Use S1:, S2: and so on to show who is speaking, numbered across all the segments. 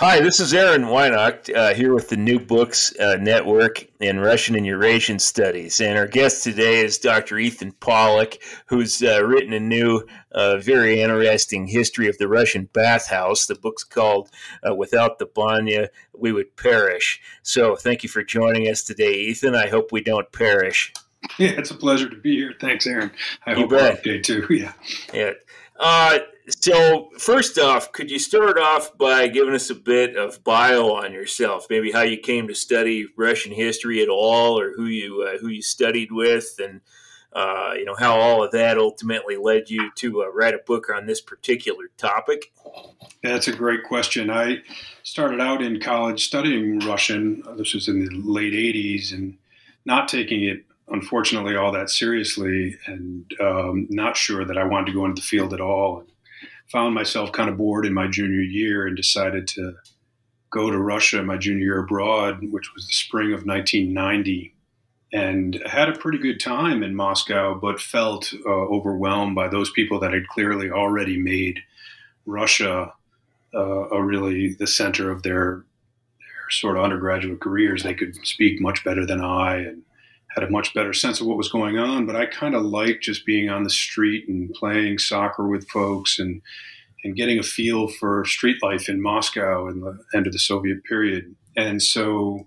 S1: Hi, this is Aaron Weinocht uh, here with the New Books uh, Network in Russian and Eurasian Studies. And our guest today is Dr. Ethan Pollock, who's uh, written a new, uh, very interesting history of the Russian bathhouse. The book's called uh, Without the Banya, We Would Perish. So thank you for joining us today, Ethan. I hope we don't perish.
S2: Yeah, it's a pleasure to be here. Thanks, Aaron. I you hope bet. we're okay too. Yeah.
S1: Yeah. So, first off, could you start off by giving us a bit of bio on yourself? Maybe how you came to study Russian history at all, or who you uh, who you studied with, and uh, you know how all of that ultimately led you to uh, write a book on this particular topic.
S2: That's a great question. I started out in college studying Russian. This was in the late '80s, and not taking it unfortunately all that seriously, and um, not sure that I wanted to go into the field at all found myself kind of bored in my junior year and decided to go to Russia my junior year abroad, which was the spring of 1990. And had a pretty good time in Moscow, but felt uh, overwhelmed by those people that had clearly already made Russia uh, a really the center of their, their sort of undergraduate careers. They could speak much better than I and had a much better sense of what was going on. But I kind of liked just being on the street and playing soccer with folks and and getting a feel for street life in Moscow in the end of the Soviet period. And so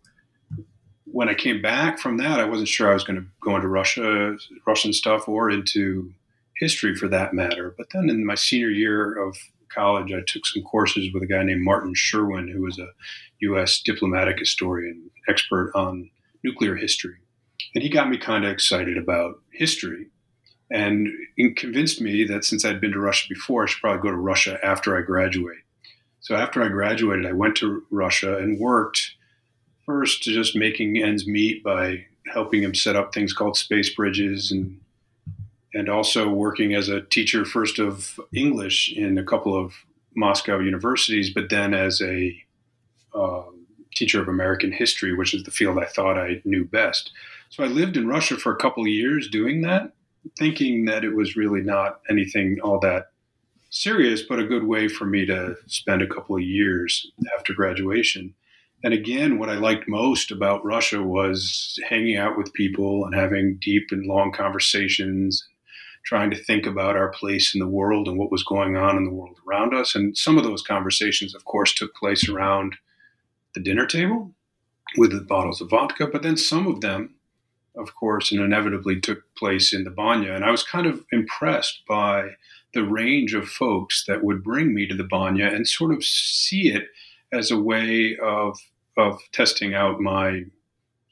S2: when I came back from that, I wasn't sure I was going to go into Russia, Russian stuff, or into history for that matter. But then in my senior year of college, I took some courses with a guy named Martin Sherwin, who was a U.S. diplomatic historian, expert on nuclear history. And he got me kind of excited about history and convinced me that since I'd been to Russia before, I should probably go to Russia after I graduate. So after I graduated, I went to Russia and worked first just making ends meet by helping him set up things called space bridges and and also working as a teacher first of English in a couple of Moscow universities, but then as a uh, teacher of American history, which is the field I thought I knew best. So I lived in Russia for a couple of years doing that, thinking that it was really not anything all that serious, but a good way for me to spend a couple of years after graduation. And again, what I liked most about Russia was hanging out with people and having deep and long conversations, trying to think about our place in the world and what was going on in the world around us. And some of those conversations, of course, took place around the dinner table with the bottles of vodka, but then some of them of course, and inevitably took place in the Banya. And I was kind of impressed by the range of folks that would bring me to the Banya and sort of see it as a way of of testing out my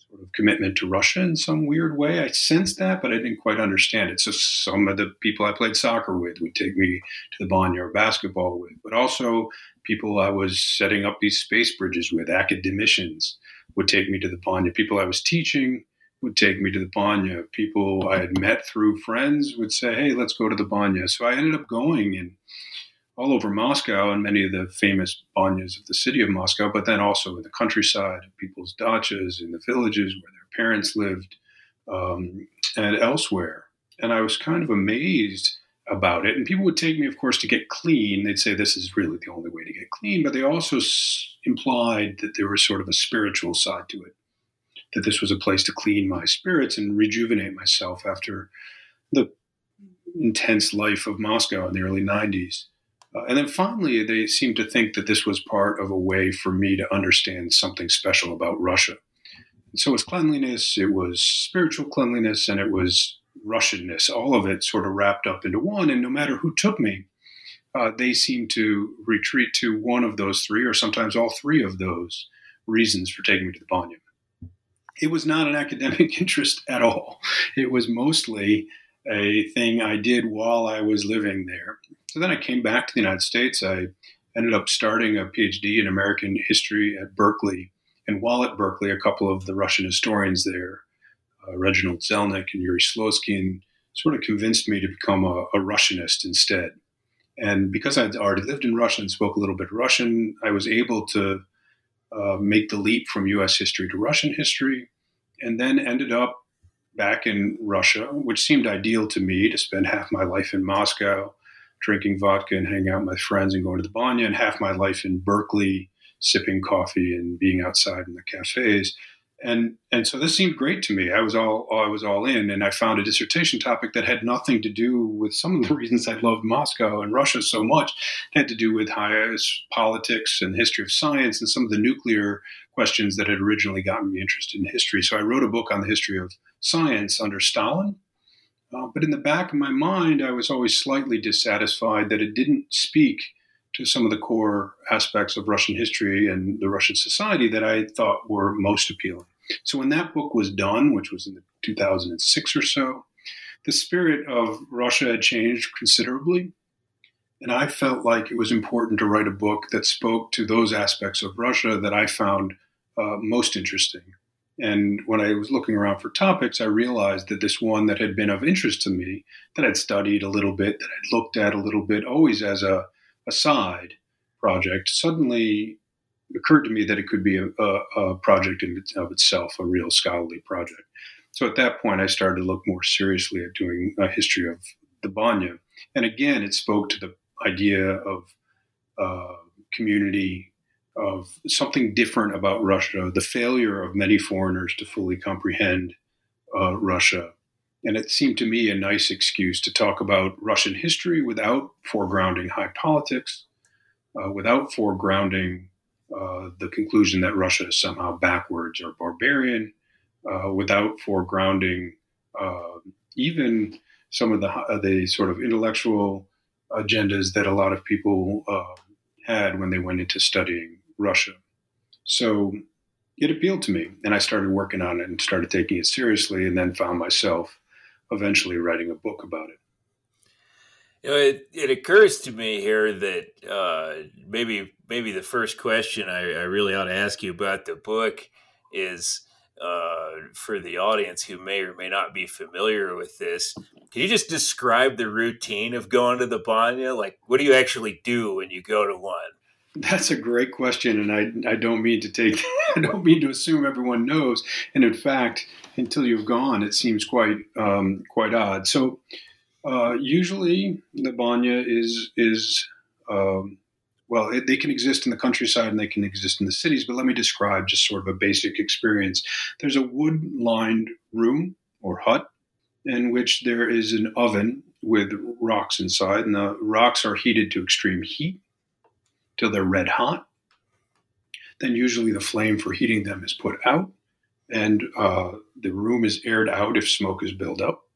S2: sort of commitment to Russia in some weird way. I sensed that, but I didn't quite understand it. So some of the people I played soccer with would take me to the Banya or basketball with, but also people I was setting up these space bridges with, academicians would take me to the Banya. People I was teaching would take me to the Banya. People I had met through friends would say, "Hey, let's go to the Banya." So I ended up going and all over Moscow and many of the famous banyas of the city of Moscow, but then also in the countryside, people's dachas, in the villages where their parents lived, um, and elsewhere. And I was kind of amazed about it. And people would take me, of course, to get clean. They'd say this is really the only way to get clean, but they also s- implied that there was sort of a spiritual side to it that this was a place to clean my spirits and rejuvenate myself after the intense life of Moscow in the early 90s. Uh, and then finally, they seemed to think that this was part of a way for me to understand something special about Russia. And so it was cleanliness, it was spiritual cleanliness, and it was Russianness, all of it sort of wrapped up into one. And no matter who took me, uh, they seemed to retreat to one of those three, or sometimes all three of those reasons for taking me to the Banya it was not an academic interest at all. It was mostly a thing I did while I was living there. So then I came back to the United States. I ended up starting a PhD in American history at Berkeley. And while at Berkeley, a couple of the Russian historians there, uh, Reginald Zelnik and Yuri Slezkine, sort of convinced me to become a, a Russianist instead. And because I'd already lived in Russia and spoke a little bit Russian, I was able to uh, make the leap from US history to Russian history, and then ended up back in Russia, which seemed ideal to me to spend half my life in Moscow drinking vodka and hanging out with my friends and going to the banya, and half my life in Berkeley sipping coffee and being outside in the cafes and and so this seemed great to me. I was all I was all in, and I found a dissertation topic that had nothing to do with some of the reasons I loved Moscow and Russia so much. It had to do with highest politics and history of science and some of the nuclear questions that had originally gotten me interested in history. So I wrote a book on the history of science under Stalin. Uh, but in the back of my mind, I was always slightly dissatisfied that it didn't speak to some of the core aspects of Russian history and the Russian society that I thought were most appealing. So when that book was done, which was in 2006 or so, the spirit of Russia had changed considerably. And I felt like it was important to write a book that spoke to those aspects of Russia that I found uh, most interesting. And when I was looking around for topics, I realized that this one that had been of interest to me, that I'd studied a little bit, that I'd looked at a little bit, always as a, a side project, suddenly occurred to me that it could be a, a, a project in of itself, a real scholarly project. So at that point, I started to look more seriously at doing a history of the Banya. And again, it spoke to the idea of uh, community, of something different about Russia, the failure of many foreigners to fully comprehend uh, Russia. And it seemed to me a nice excuse to talk about Russian history without foregrounding high politics, uh, without foregrounding uh, the conclusion that Russia is somehow backwards or barbarian, uh, without foregrounding uh, even some of the uh, the sort of intellectual agendas that a lot of people had when they went into studying Russia. So it appealed to me, and I started working on it and started taking it seriously, and then found myself eventually writing a book about it.
S1: You know, it, it occurs to me here that uh, maybe maybe the first question I, I, really ought to ask you about the book is uh, for the audience who may or may not be familiar with this. Can you just describe the routine of going to the banya? Like, what do you actually do when you go to one?
S2: That's a great question, and I, I don't mean to take I don't mean to assume everyone knows. And in fact, until you've gone, it seems quite um, quite odd. So uh, usually, the banya is is um, well, it, they can exist in the countryside and they can exist in the cities. But let me describe just sort of a basic experience. There's a wood-lined room or hut in which there is an oven with rocks inside, and the rocks are heated to extreme heat till they're red hot. Then usually the flame for heating them is put out, and uh, the room is aired out if smoke is built up.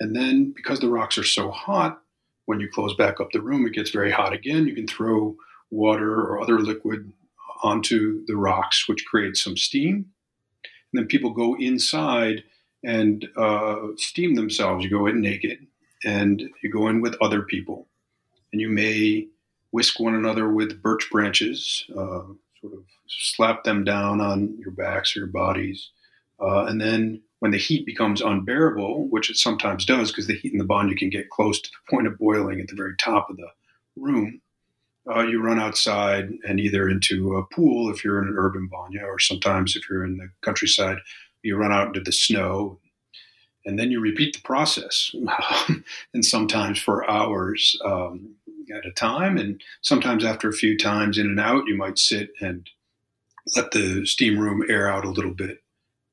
S2: And then because the rocks are so hot, when you close back up the room, it gets very hot again. You can throw water or other liquid onto the rocks, which creates some steam. And then people go inside and uh, steam themselves. You go in naked and you go in with other people. And you may whisk one another with birch branches, uh, sort of slap them down on your backs or your bodies. Uh, and then when the heat becomes unbearable, which it sometimes does because the heat in the banya can get close to the point of boiling at the very top of the room, uh, you run outside and either into a pool if you're in an urban banya, or sometimes if you're in the countryside, you run out into the snow. And then you repeat the process, and sometimes for hours um, at a time. And sometimes after a few times in and out, you might sit and let the steam room air out a little bit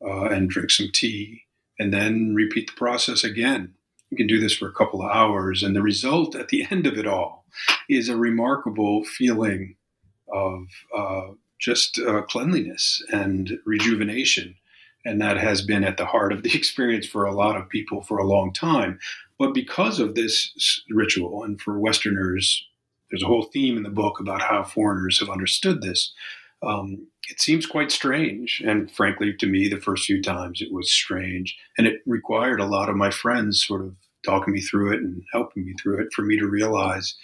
S2: uh, and drink some tea, and then repeat the process again. You can do this for a couple of hours, and the result at the end of it all is a remarkable feeling of uh, just uh, cleanliness and rejuvenation. And that has been at the heart of the experience for a lot of people for a long time. But because of this ritual, and for Westerners, there's a whole theme in the book about how foreigners have understood this. Um, it seems quite strange. And frankly, to me, the first few times it was strange. And it required a lot of my friends sort of talking me through it and helping me through it for me to realize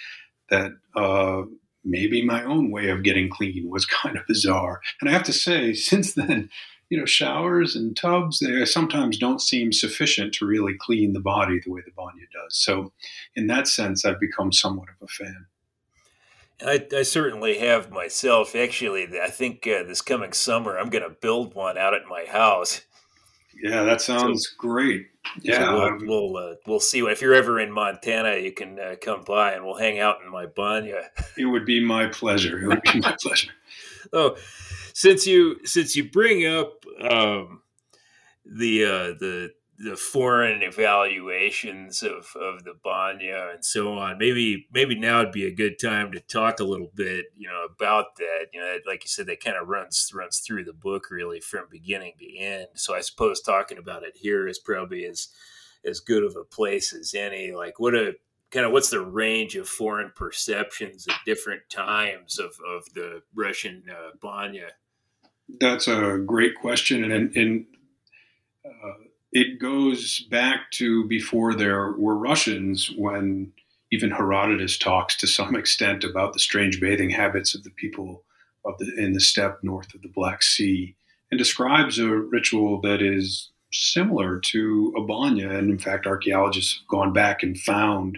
S2: that uh, maybe my own way of getting clean was kind of bizarre. And I have to say, since then, you know, showers and tubs, they sometimes don't seem sufficient to really clean the body the way the banya does. So, in that sense, I've become somewhat of a fan.
S1: I, I certainly have myself. Actually, I think uh, this coming summer, I'm going to build one out at my house.
S2: Yeah, that sounds so, great. Yeah,
S1: so we'll we'll, uh, we'll, see. If you're ever in Montana, you can uh, come by and we'll hang out in my banya.
S2: It would be my pleasure. It would be my pleasure.
S1: oh, since you since you bring up um, the uh, the the foreign evaluations of, of the Banya and so on. Maybe maybe now would be a good time to talk a little bit, you know, about that. You know, like you said, that kind of runs runs through the book really from beginning to end. So I suppose talking about it here is probably as as good of a place as any. Like what a kind of what's the range of foreign perceptions at different times of, of the Russian uh, Banya?
S2: That's a great question, and and uh, it goes back to before there were Russians when even Herodotus talks to some extent about the strange bathing habits of the people of the in the steppe north of the Black Sea and describes a ritual that is similar to a banya. And in fact archaeologists have gone back and found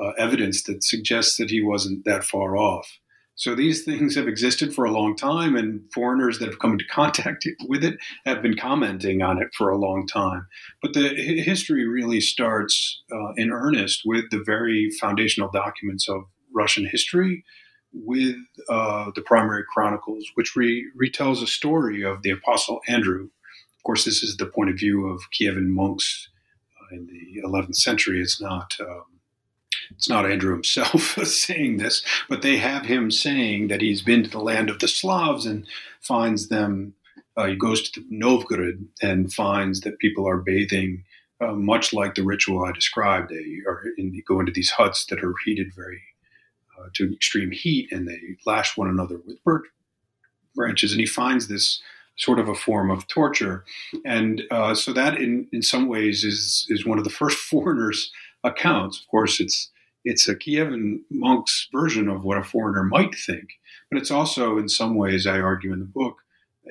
S2: uh, evidence that suggests that he wasn't that far off so these things have existed for a long time, and foreigners that have come into contact with it have been commenting on it for a long time. But the history really starts uh, in earnest with the very foundational documents of Russian history, with uh, the primary chronicles, which re- retells a story of the Apostle Andrew. Of course, this is the point of view of Kievan monks uh, in the 11th century. It's not. Um, it's not Andrew himself saying this, but they have him saying that he's been to the land of the Slavs and finds them. Uh, he goes to Novgorod and finds that people are bathing uh, much like the ritual I described. They are in, they go into these huts that are heated very uh, to extreme heat, and they lash one another with birch branches. And he finds this sort of a form of torture, and uh, so that in in some ways is is one of the first foreigners accounts. Of course, it's it's a Kievan monk's version of what a foreigner might think, but it's also, in some ways, I argue in the book,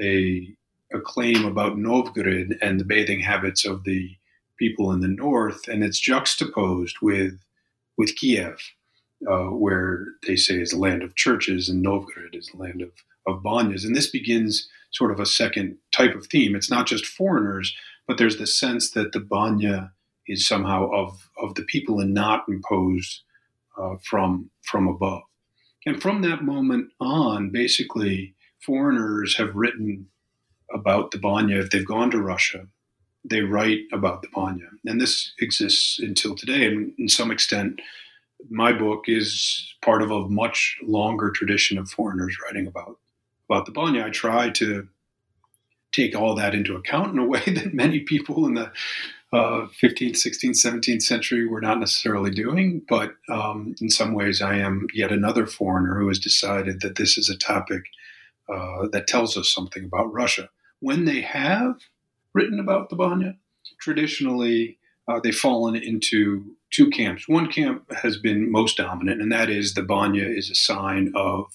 S2: a a claim about Novgorod and the bathing habits of the people in the north, and it's juxtaposed with with Kiev, uh, where they say is the land of churches, and Novgorod is the land of of banyas, and this begins sort of a second type of theme. It's not just foreigners, but there's the sense that the banya is somehow of of the people and not imposed uh, from from above. And from that moment on, basically, foreigners have written about the Banya. If they've gone to Russia, they write about the Banya, and this exists until today. And in some extent, my book is part of a much longer tradition of foreigners writing about about the Banya. I try to take all that into account in a way that many people in the uh, 15th, 16th, 17th century were not necessarily doing. But um, in some ways, I am yet another foreigner who has decided that this is a topic uh, that tells us something about Russia. When they have written about the Banya, traditionally uh, they've fallen into two camps. One camp has been most dominant, and that is the Banya is a sign of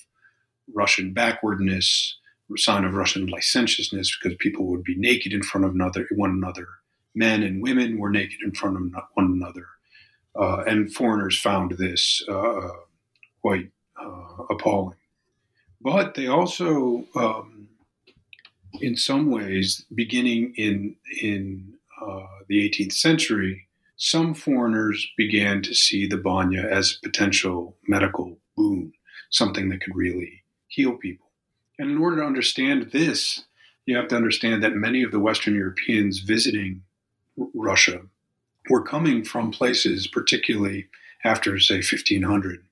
S2: Russian backwardness, a sign of Russian licentiousness, because people would be naked in front of another, one another men and women were naked in front of one another. Uh, and foreigners found this uh, quite uh, appalling. But they also, um, in some ways, beginning in, in uh, the 18th century, some foreigners began to see the banya as a potential medical boon, something that could really heal people. And in order to understand this, you have to understand that many of the Western Europeans visiting Russia were coming from places, particularly after, say, 1500,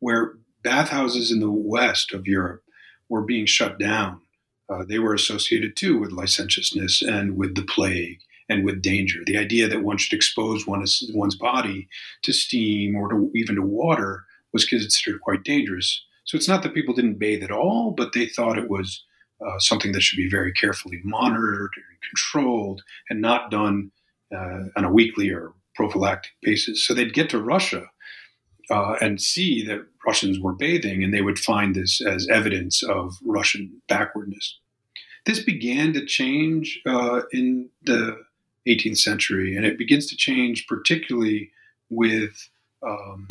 S2: where bathhouses in the west of Europe were being shut down. Uh, they were associated too with licentiousness and with the plague and with danger. The idea that one should expose one's, one's body to steam or to, even to water was considered quite dangerous. So it's not that people didn't bathe at all, but they thought it was uh, something that should be very carefully monitored and controlled and not done uh, on a weekly or prophylactic basis. So they'd get to Russia uh, and see that Russians were bathing, and they would find this as evidence of Russian backwardness. This began to change uh, in the 18th century, and it begins to change particularly with um,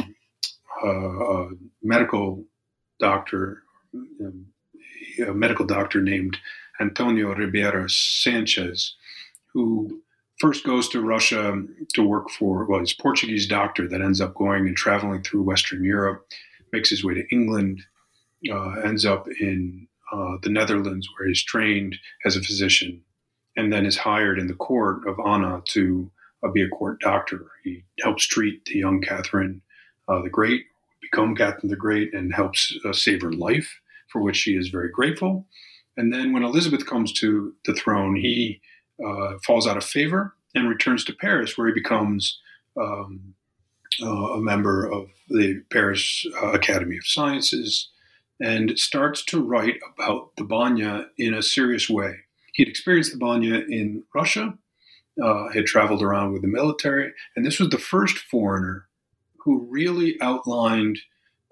S2: a medical doctor, um, a medical doctor named Antonio Ribeiro Sanchez, who first goes to Russia to work for, well, he's Portuguese doctor that ends up going and traveling through Western Europe, makes his way to England, uh, ends up in uh, the Netherlands where he's trained as a physician, and then is hired in the court of Anna to uh, be a court doctor. He helps treat the young Catherine uh, the Great, become Catherine the Great, and helps uh, save her life, for which she is very grateful. And then when Elizabeth comes to the throne, he uh, falls out of favor and returns to Paris, where he becomes um, uh, a member of the Paris uh, Academy of Sciences and starts to write about the Banya in a serious way. He'd experienced the Banya in Russia, uh, had traveled around with the military, and this was the first foreigner who really outlined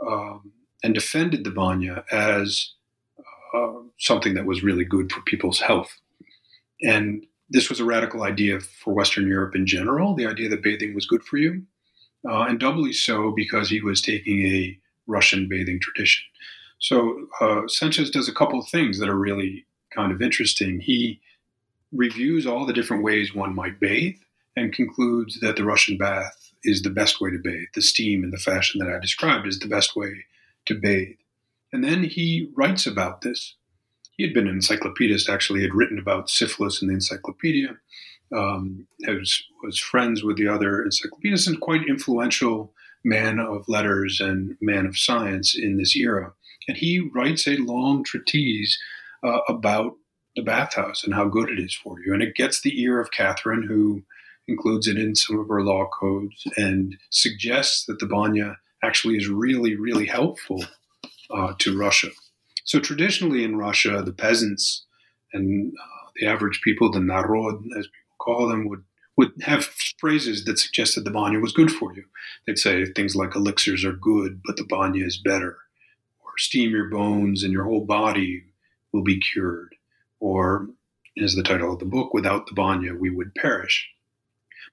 S2: um, and defended the Banya as uh, something that was really good for people's health. And this was a radical idea for Western Europe in general, the idea that bathing was good for you, uh, and doubly so because he was taking a Russian bathing tradition. So uh, Sanchez does a couple of things that are really kind of interesting. He reviews all the different ways one might bathe and concludes that the Russian bath is the best way to bathe. The steam in the fashion that I described is the best way to bathe. And then he writes about this he had been an encyclopedist, actually, had written about syphilis in the encyclopedia, um, was, was friends with the other encyclopedists, and quite influential man of letters and man of science in this era. And he writes a long treatise uh, about the bathhouse and how good it is for you. And it gets the ear of Catherine, who includes it in some of her law codes and suggests that the banya actually is really, really helpful uh, to Russia. So traditionally in Russia, the peasants and uh, the average people, the narod, as people call them, would would have phrases that suggested the banya was good for you. They'd say things like elixirs are good, but the banya is better, or steam your bones and your whole body will be cured, or as the title of the book, without the banya we would perish.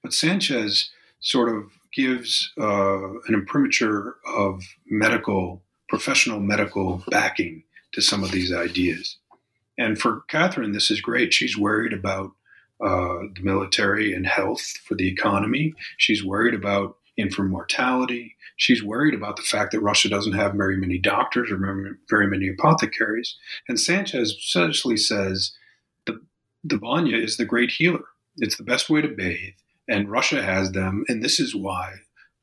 S2: But Sanchez sort of gives uh, an imprimatur of medical, professional medical backing to some of these ideas. And for Catherine, this is great. She's worried about uh, the military and health for the economy. She's worried about infant mortality. She's worried about the fact that Russia doesn't have very many doctors or very many apothecaries. And Sanchez essentially says the, the banya is the great healer. It's the best way to bathe, and Russia has them, and this is why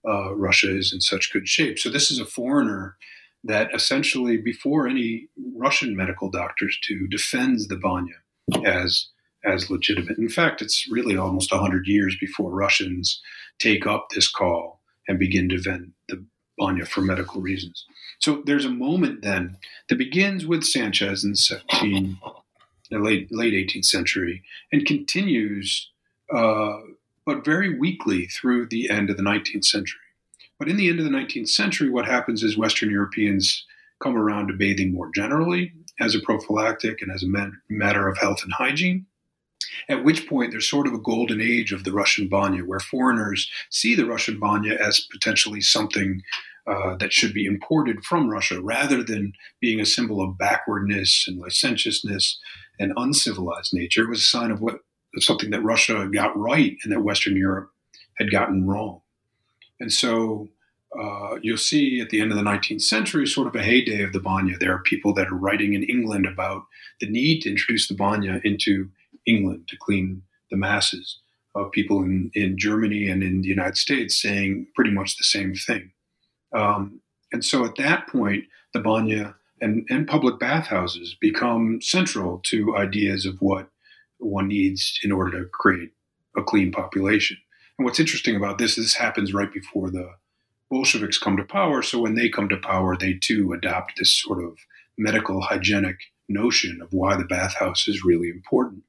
S2: uh, Russia is in such good shape. So this is a foreigner that essentially, before any Russian medical doctors do, defends the banya as as legitimate. In fact, it's really almost 100 years before Russians take up this call and begin to defend the banya for medical reasons. So there's a moment then that begins with Sanchez in the 17, the late late 18th century and continues, uh, but very weakly through the end of the 19th century. But in the end of the 19th century, what happens is Western Europeans come around to bathing more generally as a prophylactic and as a matter of health and hygiene. At which point, there's sort of a golden age of the Russian banya, where foreigners see the Russian banya as potentially something uh, that should be imported from Russia rather than being a symbol of backwardness and licentiousness and uncivilized nature. It was a sign of what something that Russia got right and that Western Europe had gotten wrong. And so uh, you'll see at the end of the 19th century sort of a heyday of the banya. There are people that are writing in England about the need to introduce the banya into England to clean the masses of people in, in Germany and in the United States saying pretty much the same thing. Um, and so at that point, the banya and, and public bathhouses become central to ideas of what one needs in order to create a clean population. And what's interesting about this, is this happens right before the Bolsheviks come to power. So when they come to power, they too adopt this sort of medical hygienic notion of why the bathhouse is really important.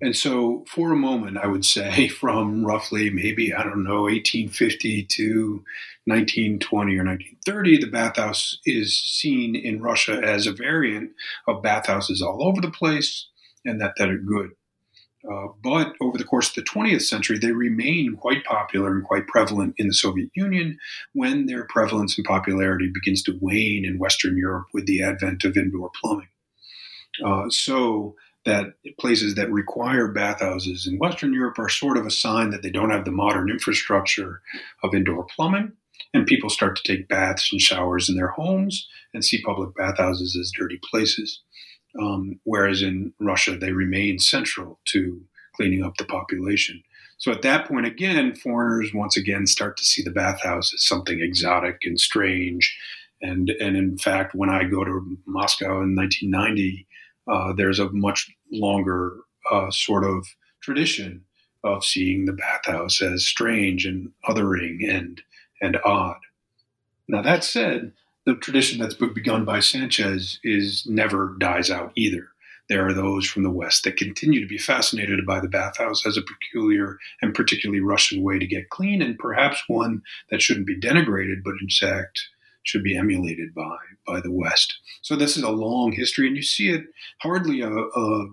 S2: And so, for a moment, I would say from roughly maybe, I don't know, 1850 to 1920 or 1930, the bathhouse is seen in Russia as a variant of bathhouses all over the place and that, that are good. Uh, but over the course of the 20th century, they remain quite popular and quite prevalent in the Soviet Union when their prevalence and popularity begins to wane in Western Europe with the advent of indoor plumbing. Uh, so that places that require bathhouses in Western Europe are sort of a sign that they don't have the modern infrastructure of indoor plumbing. And people start to take baths and showers in their homes and see public bathhouses as dirty places. Um, whereas in Russia, they remain central to cleaning up the population. So at that point, again, foreigners once again start to see the bathhouse as something exotic and strange. And, and in fact, when I go to Moscow in 1990, uh, there's a much longer uh, sort of tradition of seeing the bathhouse as strange and othering and and odd. Now that said, the tradition that's begun by Sanchez is never dies out either. There are those from the West that continue to be fascinated by the bathhouse as a peculiar and particularly Russian way to get clean, and perhaps one that shouldn't be denigrated, but in fact should be emulated by by the West. So this is a long history, and you see it hardly a, a,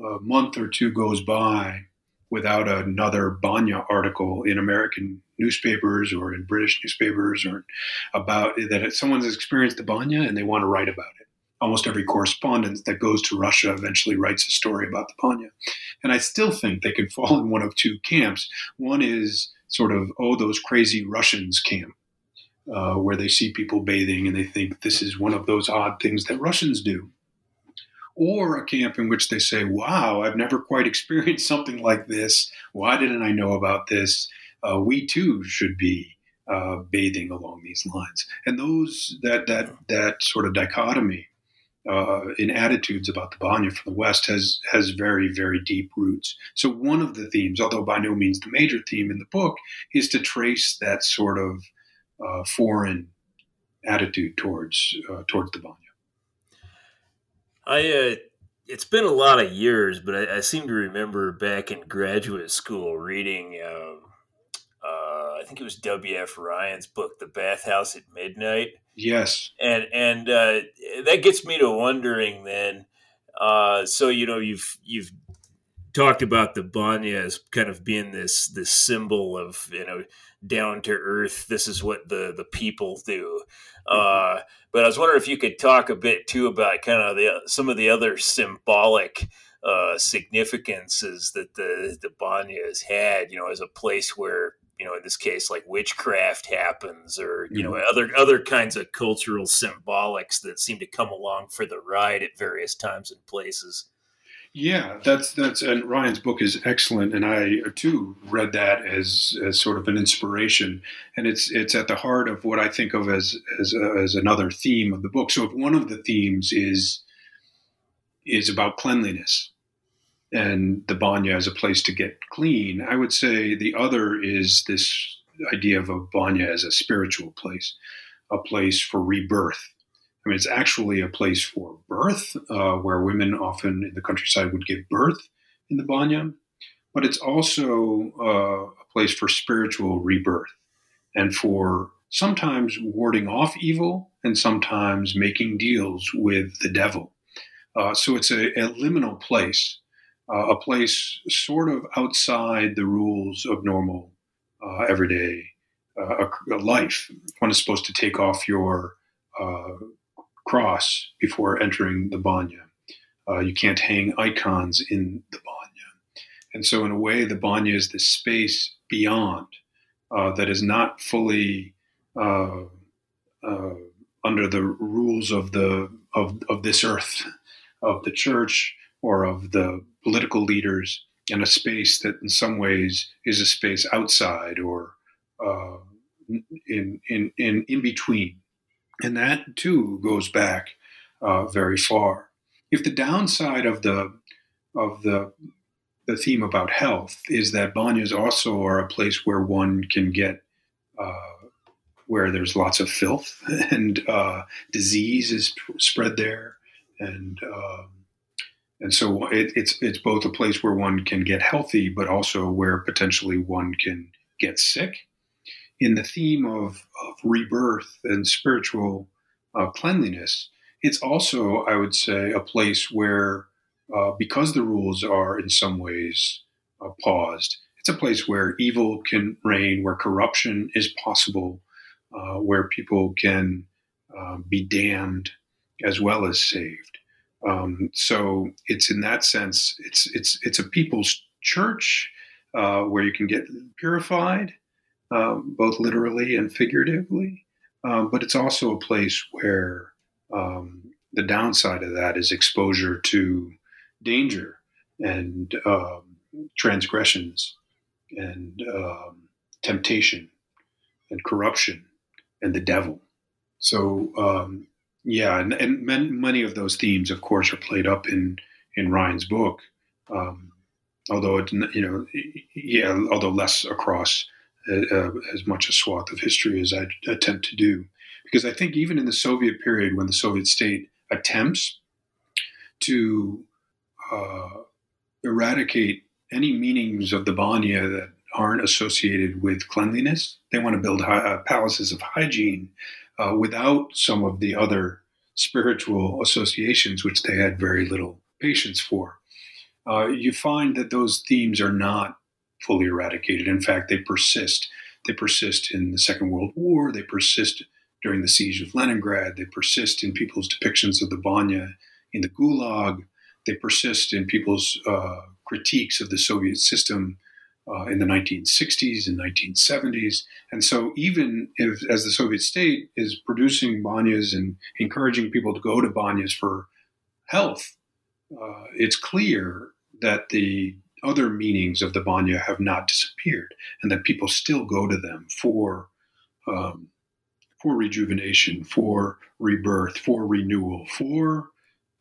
S2: a month or two goes by without another Banya article in American newspapers or in British newspapers or about that someone's experienced the Banya and they want to write about it. Almost every correspondent that goes to Russia eventually writes a story about the Banya. And I still think they could fall in one of two camps. One is sort of, oh, those crazy Russians camp, uh, where they see people bathing and they think this is one of those odd things that Russians do or a camp in which they say, wow, I've never quite experienced something like this. Why didn't I know about this? Uh, we too should be uh, bathing along these lines. And those that that that sort of dichotomy uh, in attitudes about the Banya from the West has has very very deep roots. So one of the themes, although by no means the major theme in the book, is to trace that sort of uh, foreign attitude towards uh, towards the Banya.
S1: I uh, it's been a lot of years, but I, I, seem to remember back in graduate school reading. Um, uh, I think it was W. F. Ryan's book, "The Bathhouse at Midnight."
S2: Yes,
S1: and and uh, that gets me to wondering then. Uh, so you know you've you've talked about the Banya as kind of being this this symbol of you know down to earth. This is what the the people do. Mm-hmm. Uh, but I was wondering if you could talk a bit too about kind of the some of the other symbolic uh, significances that the the Banya has had. You know, as a place where you know in this case like witchcraft happens or you know mm-hmm. other other kinds of cultural symbolics that seem to come along for the ride at various times and places
S2: yeah, that's that's and Ryan's book is excellent, and I too read that as as sort of an inspiration, and it's it's at the heart of what I think of as as uh, as another theme of the book. So if one of the themes is is about cleanliness and the banya as a place to get clean, I would say the other is this idea of a banya as a spiritual place, a place for rebirth I mean, it's actually a place for birth, uh, where women often in the countryside would give birth in the banya, but it's also uh, a place for spiritual rebirth and for sometimes warding off evil and sometimes making deals with the devil. Uh, so it's a, a liminal place, uh, a place sort of outside the rules of normal uh, everyday uh, life. One is supposed to take off your cross before entering the banya. Uh, you can't hang icons in the banya. And so, in a way, the banya is the space beyond uh, that is not fully uh, uh, under the rules of the of, of this earth, of the church, or of the political leaders, and a space that, in some ways, is a space outside or uh, in in in in between and that too goes back uh, very far. If the downside of the of the the theme about health is that banyas also are a place where one can get uh, where there's lots of filth and uh, disease is spread there, and um, and so it, it's it's both a place where one can get healthy, but also where potentially one can get sick. In the theme of, of rebirth and spiritual uh, cleanliness, it's also, I would say, a place where, uh, because the rules are in some ways uh, paused, it's a place where evil can reign, where corruption is possible, uh, where people can uh, be damned as well as saved. Um, so it's in that sense, it's it's it's a people's church uh, where you can get purified, um, both literally and figuratively. Um, but it's also a place where um, the downside of that is exposure to danger and um, transgressions and um, temptation and corruption and the devil. So um, yeah, and, and many of those themes, of course, are played up in in Ryan's book. Although it, you know, yeah, although less across uh, as much a swath of history as I attempt to do, because I think even in the Soviet period, when the Soviet state attempts to uh, eradicate any meanings of the Banya that aren't associated with cleanliness, they want to build uh, palaces of hygiene uh, without some of the other spiritual associations, which they had very little patience for. Uh, you find that those themes are not fully eradicated. In fact, they persist. They persist in the Second World War. They persist during the siege of Leningrad. They persist in people's depictions of the Banya in the Gulag. They persist in people's uh, critiques of the Soviet system uh, in the 1960s and 1970s. And so, even if, as the Soviet state is producing banyas and encouraging people to go to banyas for health, uh, it's clear that the other meanings of the banya have not disappeared, and that people still go to them for um, for rejuvenation, for rebirth, for renewal, for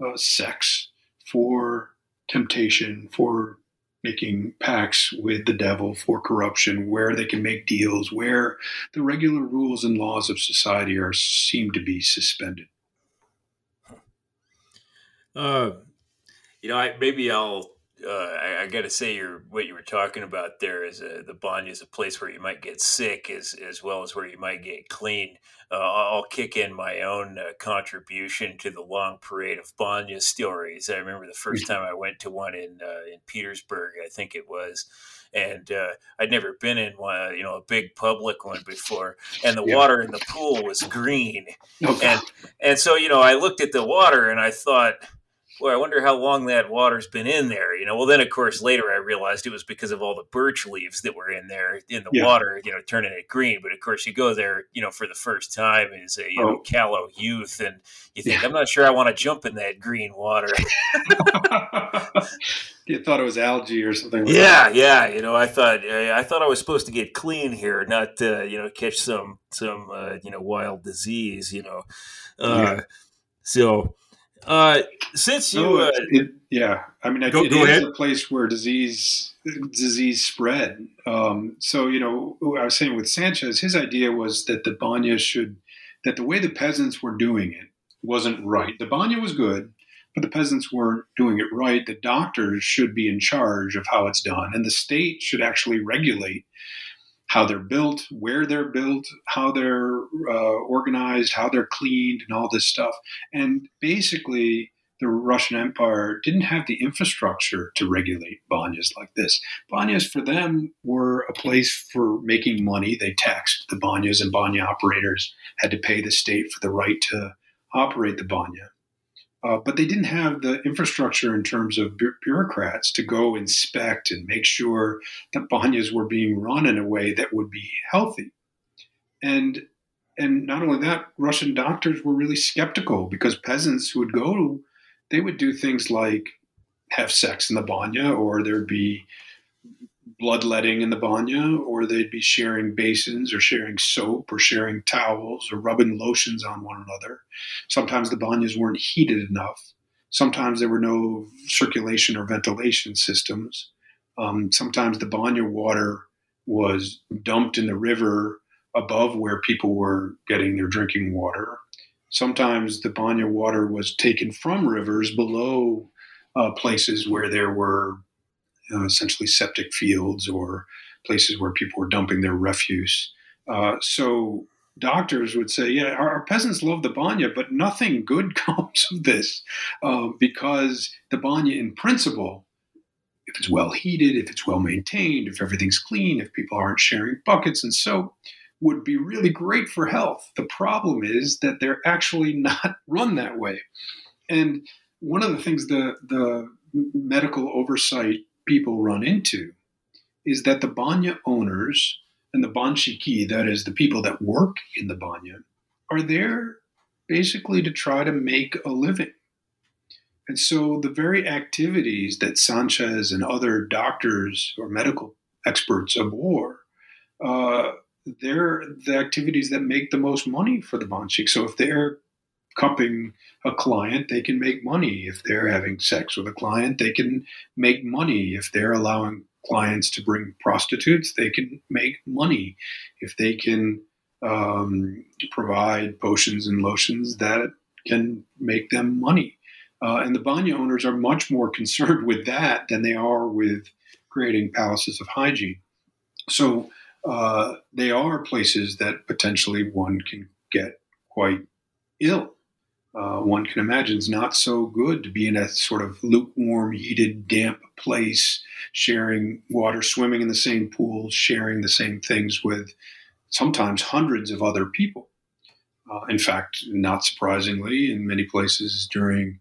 S2: uh, sex, for temptation, for making pacts with the devil for corruption, where they can make deals, where the regular rules and laws of society are seem to be suspended.
S1: Uh, you know, I, maybe I'll. Uh, I, I got to say, your what you were talking about there is a, the banya is a place where you might get sick, as as well as where you might get clean uh, I'll kick in my own uh, contribution to the long parade of Banya stories. I remember the first time I went to one in uh, in Petersburg, I think it was, and uh, I'd never been in one, you know, a big public one before, and the yeah. water in the pool was green, oh, and and so you know, I looked at the water and I thought boy, I wonder how long that water's been in there. You know, well, then of course later I realized it was because of all the birch leaves that were in there in the yeah. water, you know, turning it green. But of course, you go there, you know, for the first time as a you oh. know callow youth, and you think, yeah. I'm not sure I want to jump in that green water.
S2: you thought it was algae or something.
S1: Like yeah, that. yeah. You know, I thought I thought I was supposed to get clean here, not uh, you know catch some some uh, you know wild disease. You know, uh, yeah. so uh, since you, no,
S2: uh, it, yeah, I mean, go, it go is ahead. a place where disease disease spread. Um, so you know, I was saying with Sanchez, his idea was that the banya should that the way the peasants were doing it wasn't right. The banya was good, but the peasants weren't doing it right. The doctors should be in charge of how it's done, and the state should actually regulate how they're built, where they're built, how they're uh, organized, how they're cleaned, and all this stuff. And basically, the Russian Empire didn't have the infrastructure to regulate banyas like this. Banyas for them were a place for making money. They taxed the banyas, and banya operators had to pay the state for the right to operate the banya. Uh, but they didn't have the infrastructure in terms of bu- bureaucrats to go inspect and make sure that banyas were being run in a way that would be healthy. And and not only that, Russian doctors were really skeptical because peasants who would go, they would do things like have sex in the banya, or there'd be bloodletting in the banya, or they'd be sharing basins or sharing soap or sharing towels or rubbing lotions on one another. Sometimes the banyas weren't heated enough. Sometimes there were no circulation or ventilation systems. Um, sometimes the banya water was dumped in the river above where people were getting their drinking water. Sometimes the banya water was taken from rivers below uh, places where there were uh, essentially septic fields or places where people were dumping their refuse. Uh, so doctors would say, yeah, our, our, peasants love the banya, but nothing good comes of this uh, because the banya, in principle, if it's well heated, if it's well maintained, if everything's clean, if people aren't sharing buckets and soap, would be really great for health. The problem is that they're actually not run that way. And one of the things the, the medical oversight people run into is that the banya owners and the banshiki, that is the people that work in the banya, are there basically to try to make a living. And so the very activities that Sanches and other doctors or medical experts abhor, uh, they're the activities that make the most money for the banshik. So if they're cupping a client, they can make money. If they're having sex with a client, they can make money. If they're allowing clients to bring prostitutes, they can make money. If they can um, provide potions and lotions, that can make them money. Uh, and the banya owners are much more concerned with that than they are with creating palaces of hygiene. So uh, they are places that potentially one can get quite ill uh, one can imagine it's not so good to be in a sort of lukewarm, heated, damp place, sharing water, swimming in the same pool, sharing the same things with sometimes hundreds of other people. Uh, in fact, not surprisingly, in many places during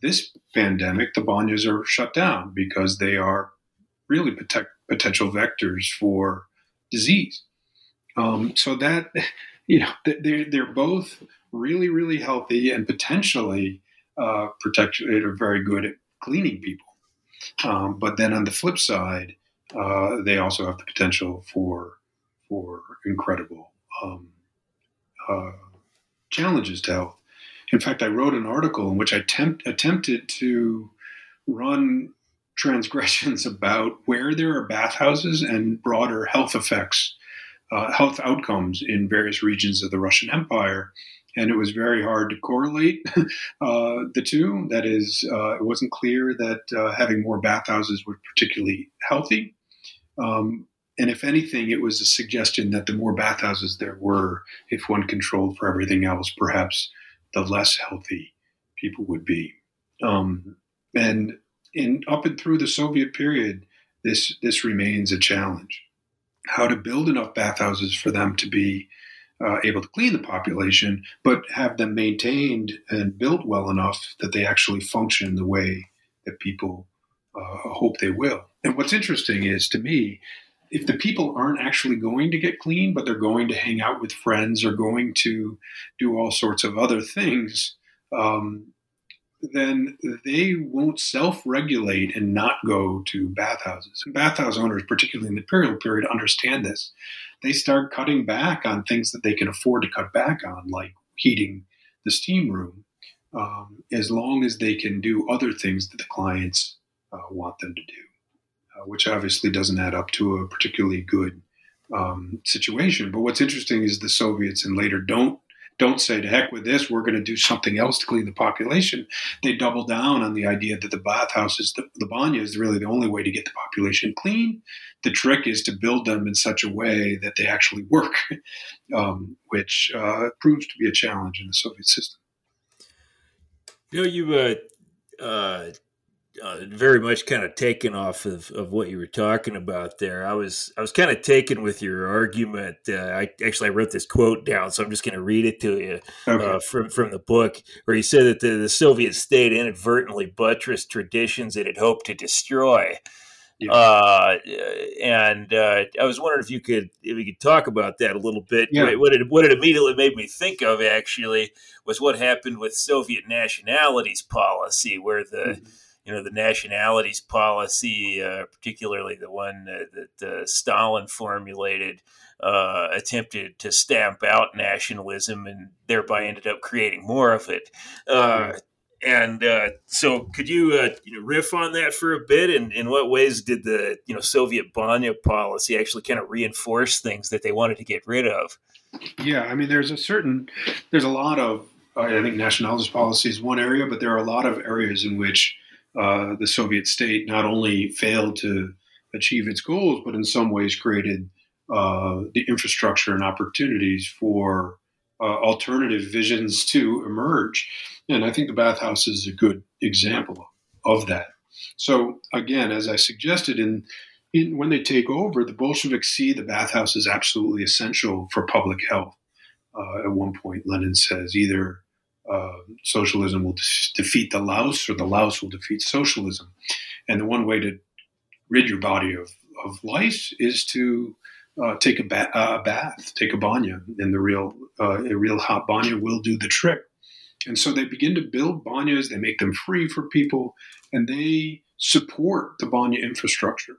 S2: this pandemic, the banyas are shut down because they are really potential vectors for disease. Um, so that, you know, they're, they're both really, really healthy and potentially uh, protected or very good at cleaning people. Um, but then on the flip side, uh, they also have the potential for for incredible um, uh, challenges to health. In fact, I wrote an article in which I tempt, attempted to run regressions about where there are bathhouses and broader health effects, uh, health outcomes in various regions of the Russian Empire and it was very hard to correlate uh, the two. That is, uh, it wasn't clear that uh, having more bathhouses was particularly healthy. Um, and if anything, it was a suggestion that the more bathhouses there were, if one controlled for everything else, perhaps the less healthy people would be. Um, and in up and through the Soviet period, this this remains a challenge. How to build enough bathhouses for them to be uh, able to clean the population, but have them maintained and built well enough that they actually function the way that people uh, hope they will. And what's interesting is to me, if the people aren't actually going to get clean, but they're going to hang out with friends or going to do all sorts of other things, um, then they won't self regulate and not go to bathhouses. And bathhouse owners, particularly in the imperial period, understand this they start cutting back on things that they can afford to cut back on, like heating the steam room, um, as long as they can do other things that the clients uh, want them to do, uh, which obviously doesn't add up to a particularly good um, situation. But what's interesting is the Soviets and later don't don't say to heck with this, we're going to do something else to clean the population. They double down on the idea that the bathhouses, the, the banya is really the only way to get the population clean. The trick is to build them in such a way that they actually work, um, which uh, proves to be a challenge in the Soviet system.
S1: You know, you uh, uh, uh, very much kind of taken off of, of what you were talking about there. I was I was kind of taken with your argument. Uh, I actually I wrote this quote down, so I'm just going to read it to you okay. uh, from from the book, where he said that the, the Soviet state inadvertently buttressed traditions it had hoped to destroy. Yeah. Uh, and uh, I was wondering if you could if you could talk about that a little bit. Yeah. What it what it immediately made me think of actually was what happened with Soviet nationalities policy, where the mm-hmm you know the nationalities policy, uh, particularly the one that, that uh, Stalin formulated, uh, attempted to stamp out nationalism and thereby ended up creating more of it. Uh, and uh, so, could you, uh, you know, riff on that for a bit? And in what ways did the you know Soviet Banya policy actually kind of reinforce things that they wanted to get rid of?
S2: Yeah, I mean, there's a certain, there's a lot of I think nationalist policy is one area, but there are a lot of areas in which uh, the Soviet state not only failed to achieve its goals, but in some ways created uh, the infrastructure and opportunities for uh, alternative visions to emerge. And I think the bathhouse is a good example of that. So, again, as I suggested, in, in when they take over, the Bolsheviks see the bathhouse as absolutely essential for public health. Uh, at one point, Lenin says either uh, socialism will de- defeat the louse or the louse will defeat socialism. And the one way to rid your body of, of lice is to uh, take a, ba- bath, take a banya, and the real uh, a real hot banya will do the trick. And so they begin to build banyas. They make them free for people, and they support the banya infrastructure.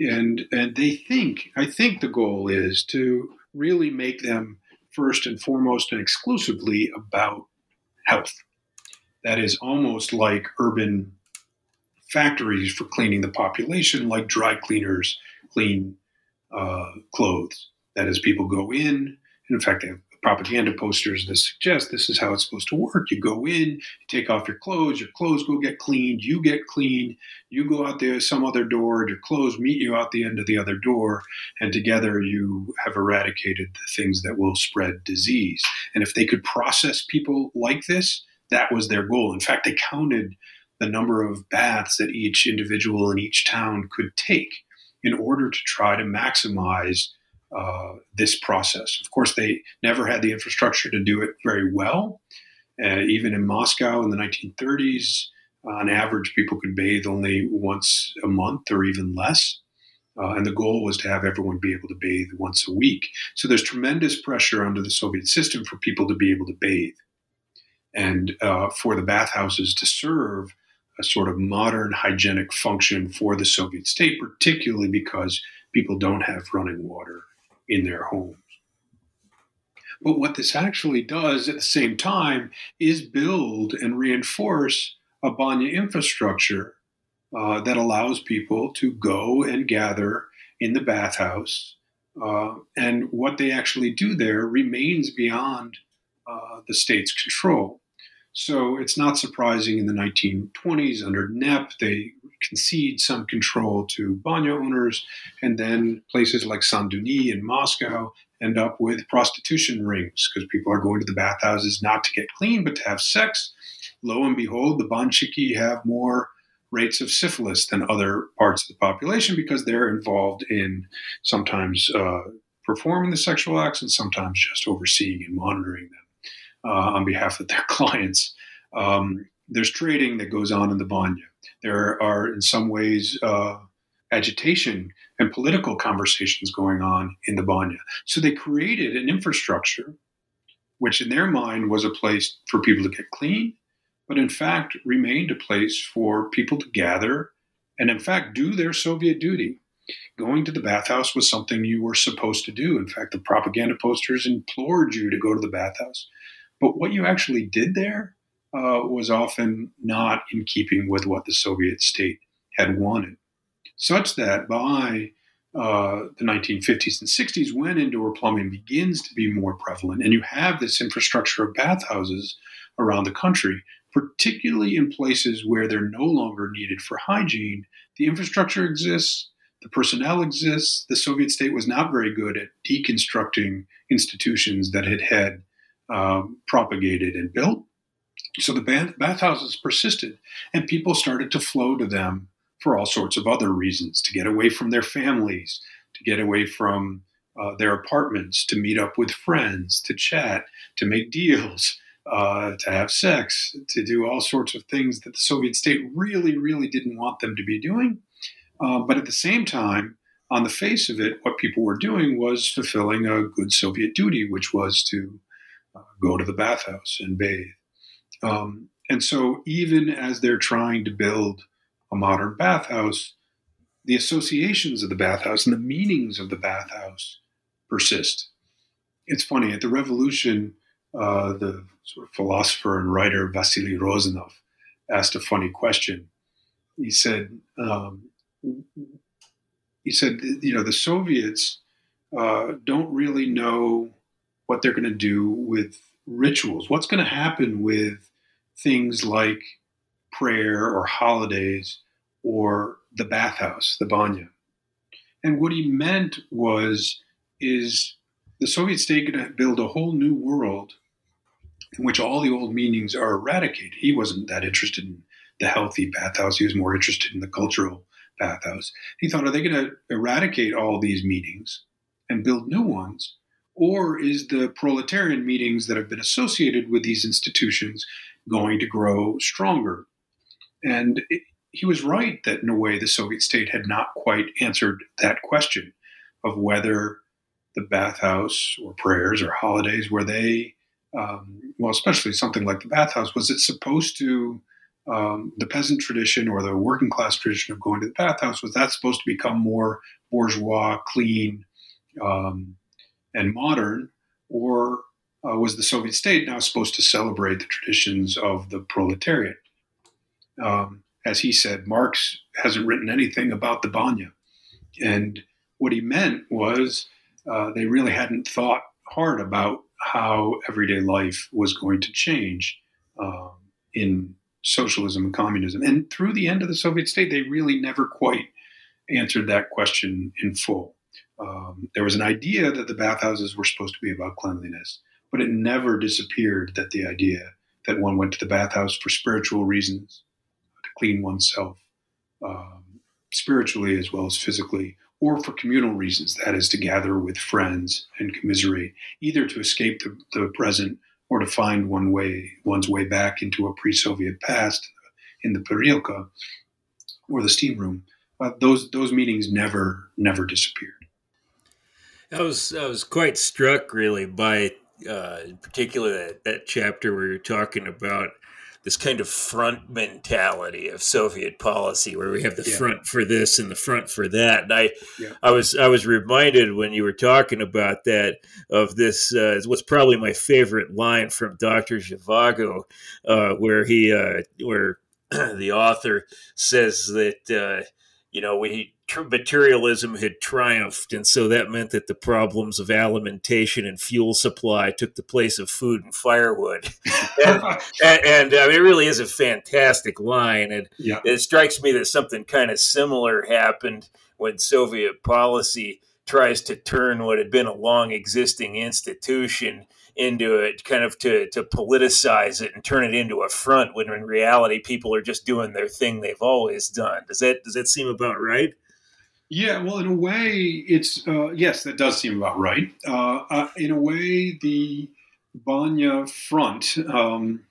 S2: And and they think I think the goal is to really make them first and foremost and exclusively about health. That is almost like urban factories for cleaning the population, like dry cleaners clean uh, clothes. That is, people go in, and in fact, they have propaganda posters that suggest this is how it's supposed to work. You go in, you take off your clothes, your clothes go get cleaned, you get cleaned, you go out there some other door, your clothes meet you out the end of the other door, and together you have eradicated the things that will spread disease. And if they could process people like this, that was their goal. In fact, they counted the number of baths that each individual in each town could take in order to try to maximize uh, this process. Of course, they never had the infrastructure to do it very well. Uh, even in Moscow in the 1930s, on average, people could bathe only once a month or even less. Uh, and the goal was to have everyone be able to bathe once a week. So there's tremendous pressure under the Soviet system for people to be able to bathe and uh, for the bathhouses to serve a sort of modern hygienic function for the Soviet state, particularly because people don't have running water in their homes. But what this actually does at the same time is build and reinforce a Banya infrastructure uh, that allows people to go and gather in the bathhouse. Uh, and what they actually do there remains beyond uh, the state's control. So it's not surprising in the 1920s under NEP, they concede some control to Banya owners, and then places like Sanduny in Moscow end up with prostitution rings because people are going to the bathhouses not to get clean but to have sex. Lo and behold, the Banchiki have more rates of syphilis than other parts of the population because they're involved in sometimes uh, performing the sexual acts and sometimes just overseeing and monitoring them uh, on behalf of their clients. Um, there's trading that goes on in the Banya. There are, in some ways, uh, agitation and political conversations going on in the Banya. So they created an infrastructure, which in their mind was a place for people to get clean, but in fact remained a place for people to gather and, in fact, do their Soviet duty. Going to the bathhouse was something you were supposed to do. In fact, the propaganda posters implored you to go to the bathhouse. But what you actually did there uh, was often not in keeping with what the Soviet state had wanted, such that by uh, the 1950s and 60s, when indoor plumbing begins to be more prevalent, and you have this infrastructure of bathhouses around the country, particularly in places where they're no longer needed for hygiene, the infrastructure exists, the personnel exists. The Soviet state was not very good at deconstructing institutions that had had um, propagated and built. So the bathhouses persisted, and people started to flow to them for all sorts of other reasons to get away from their families, to get away from uh, their apartments, to meet up with friends, to chat, to make deals, uh, to have sex, to do all sorts of things that the Soviet state really, really didn't want them to be doing. Uh, but at the same time, on the face of it, what people were doing was fulfilling a good Soviet duty, which was to uh, go to the bathhouse and bathe. Um, and so, even as they're trying to build a modern bathhouse, the associations of the bathhouse and the meanings of the bathhouse persist. It's funny, at the revolution, uh, the sort of philosopher and writer Vasily Rozanov asked a funny question. He said, um, he said, you know, the Soviets uh, don't really know what they're going to do with rituals. What's going to happen with things like prayer or holidays or the bathhouse, the banya. And what he meant was, is the Soviet state going to build a whole new world in which all the old meanings are eradicated. He wasn't that interested in the healthy bathhouse. He was more interested in the cultural bathhouse. He thought, are they going to eradicate all these meanings and build new ones? Or is the proletarian meetings that have been associated with these institutions going to grow stronger? And it, he was right that, in a way, the Soviet state had not quite answered that question of whether the bathhouse or prayers or holidays were they, um, well, especially something like the bathhouse, was it supposed to um, the peasant tradition or the working class tradition of going to the bathhouse was that supposed to become more bourgeois, clean, um, and modern, or uh, was the Soviet state now supposed to celebrate the traditions of the proletariat? Um, as he said, Marx hasn't written anything about the banya, and what he meant was uh, they really hadn't thought hard about how everyday life was going to change um, in socialism and communism. And through the end of the Soviet state, they really never quite answered that question in full. Um, there was an idea that the bathhouses were supposed to be about cleanliness, but it never disappeared that the idea that one went to the bathhouse for spiritual reasons, to clean oneself, um, spiritually as well as physically, or for communal reasons, that is, to gather with friends and commiserate, either to escape the, the present or to find one way one's way back into a pre-Soviet past in the Parilka or the steam room. Uh, those those meetings never never disappeared.
S1: I was I was quite struck really by uh, in particular that, that chapter where you're talking about this kind of front mentality of Soviet policy, where we have the yeah. front for this and the front for that. And I, yeah. I was, I was reminded when you were talking about that of this. Uh, what's probably my favorite line from Doctor Zhivago, uh, where he, uh, where the author says that uh, you know we materialism had triumphed, and so that meant that the problems of alimentation and fuel supply took the place of food and firewood. and, and, and uh, it really is a fantastic line, and yeah. it strikes me that something kind of similar happened when Soviet policy tries to turn what had been a long existing institution into it, kind of to to politicize it and turn it into a front. When in reality, people are just doing their thing they've always done. Does that does that seem about right?
S2: Yeah, well, in a way, it's uh, yes, that does seem about right. Uh, uh, in a way, the Banya front um,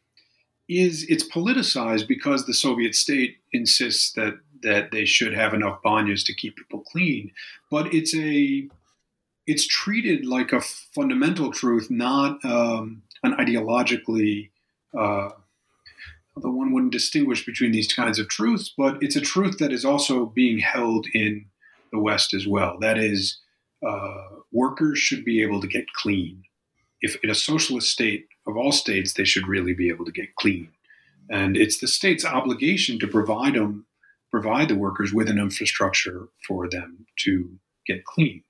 S2: is it's politicized because the Soviet state insists that that they should have enough banyas to keep people clean, but it's a it's treated like a fundamental truth, not um, an ideologically. Uh, although one wouldn't distinguish between these kinds of truths, but it's a truth that is also being held in the West as well. That is, uh, workers should be able to get clean. If in a socialist state of all states, they should really be able to get clean, and it's the state's obligation to provide them, provide the workers with an infrastructure for them to get clean.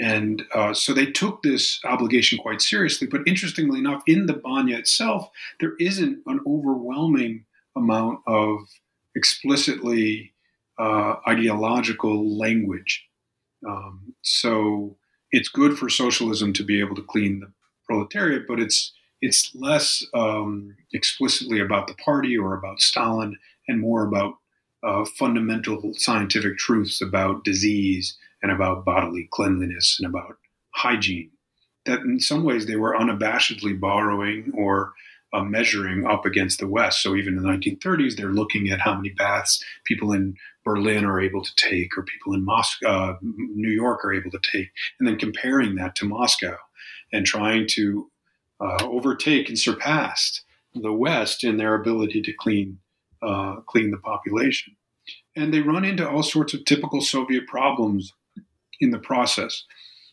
S2: And uh, so they took this obligation quite seriously. But interestingly enough, in the Banya itself, there isn't an overwhelming amount of explicitly uh, ideological language. Um, so it's good for socialism to be able to clean the proletariat, but it's it's less um, explicitly about the party or about Stalin, and more about uh, fundamental scientific truths about disease and about bodily cleanliness and about hygiene. That in some ways they were unabashedly borrowing or uh, measuring up against the West. So even in the 1930s, they're looking at how many baths people in Berlin are able to take, or people in Moscow, uh, New York are able to take, and then comparing that to Moscow, and trying to uh, overtake and surpass the West in their ability to clean uh, clean the population. And they run into all sorts of typical Soviet problems in the process.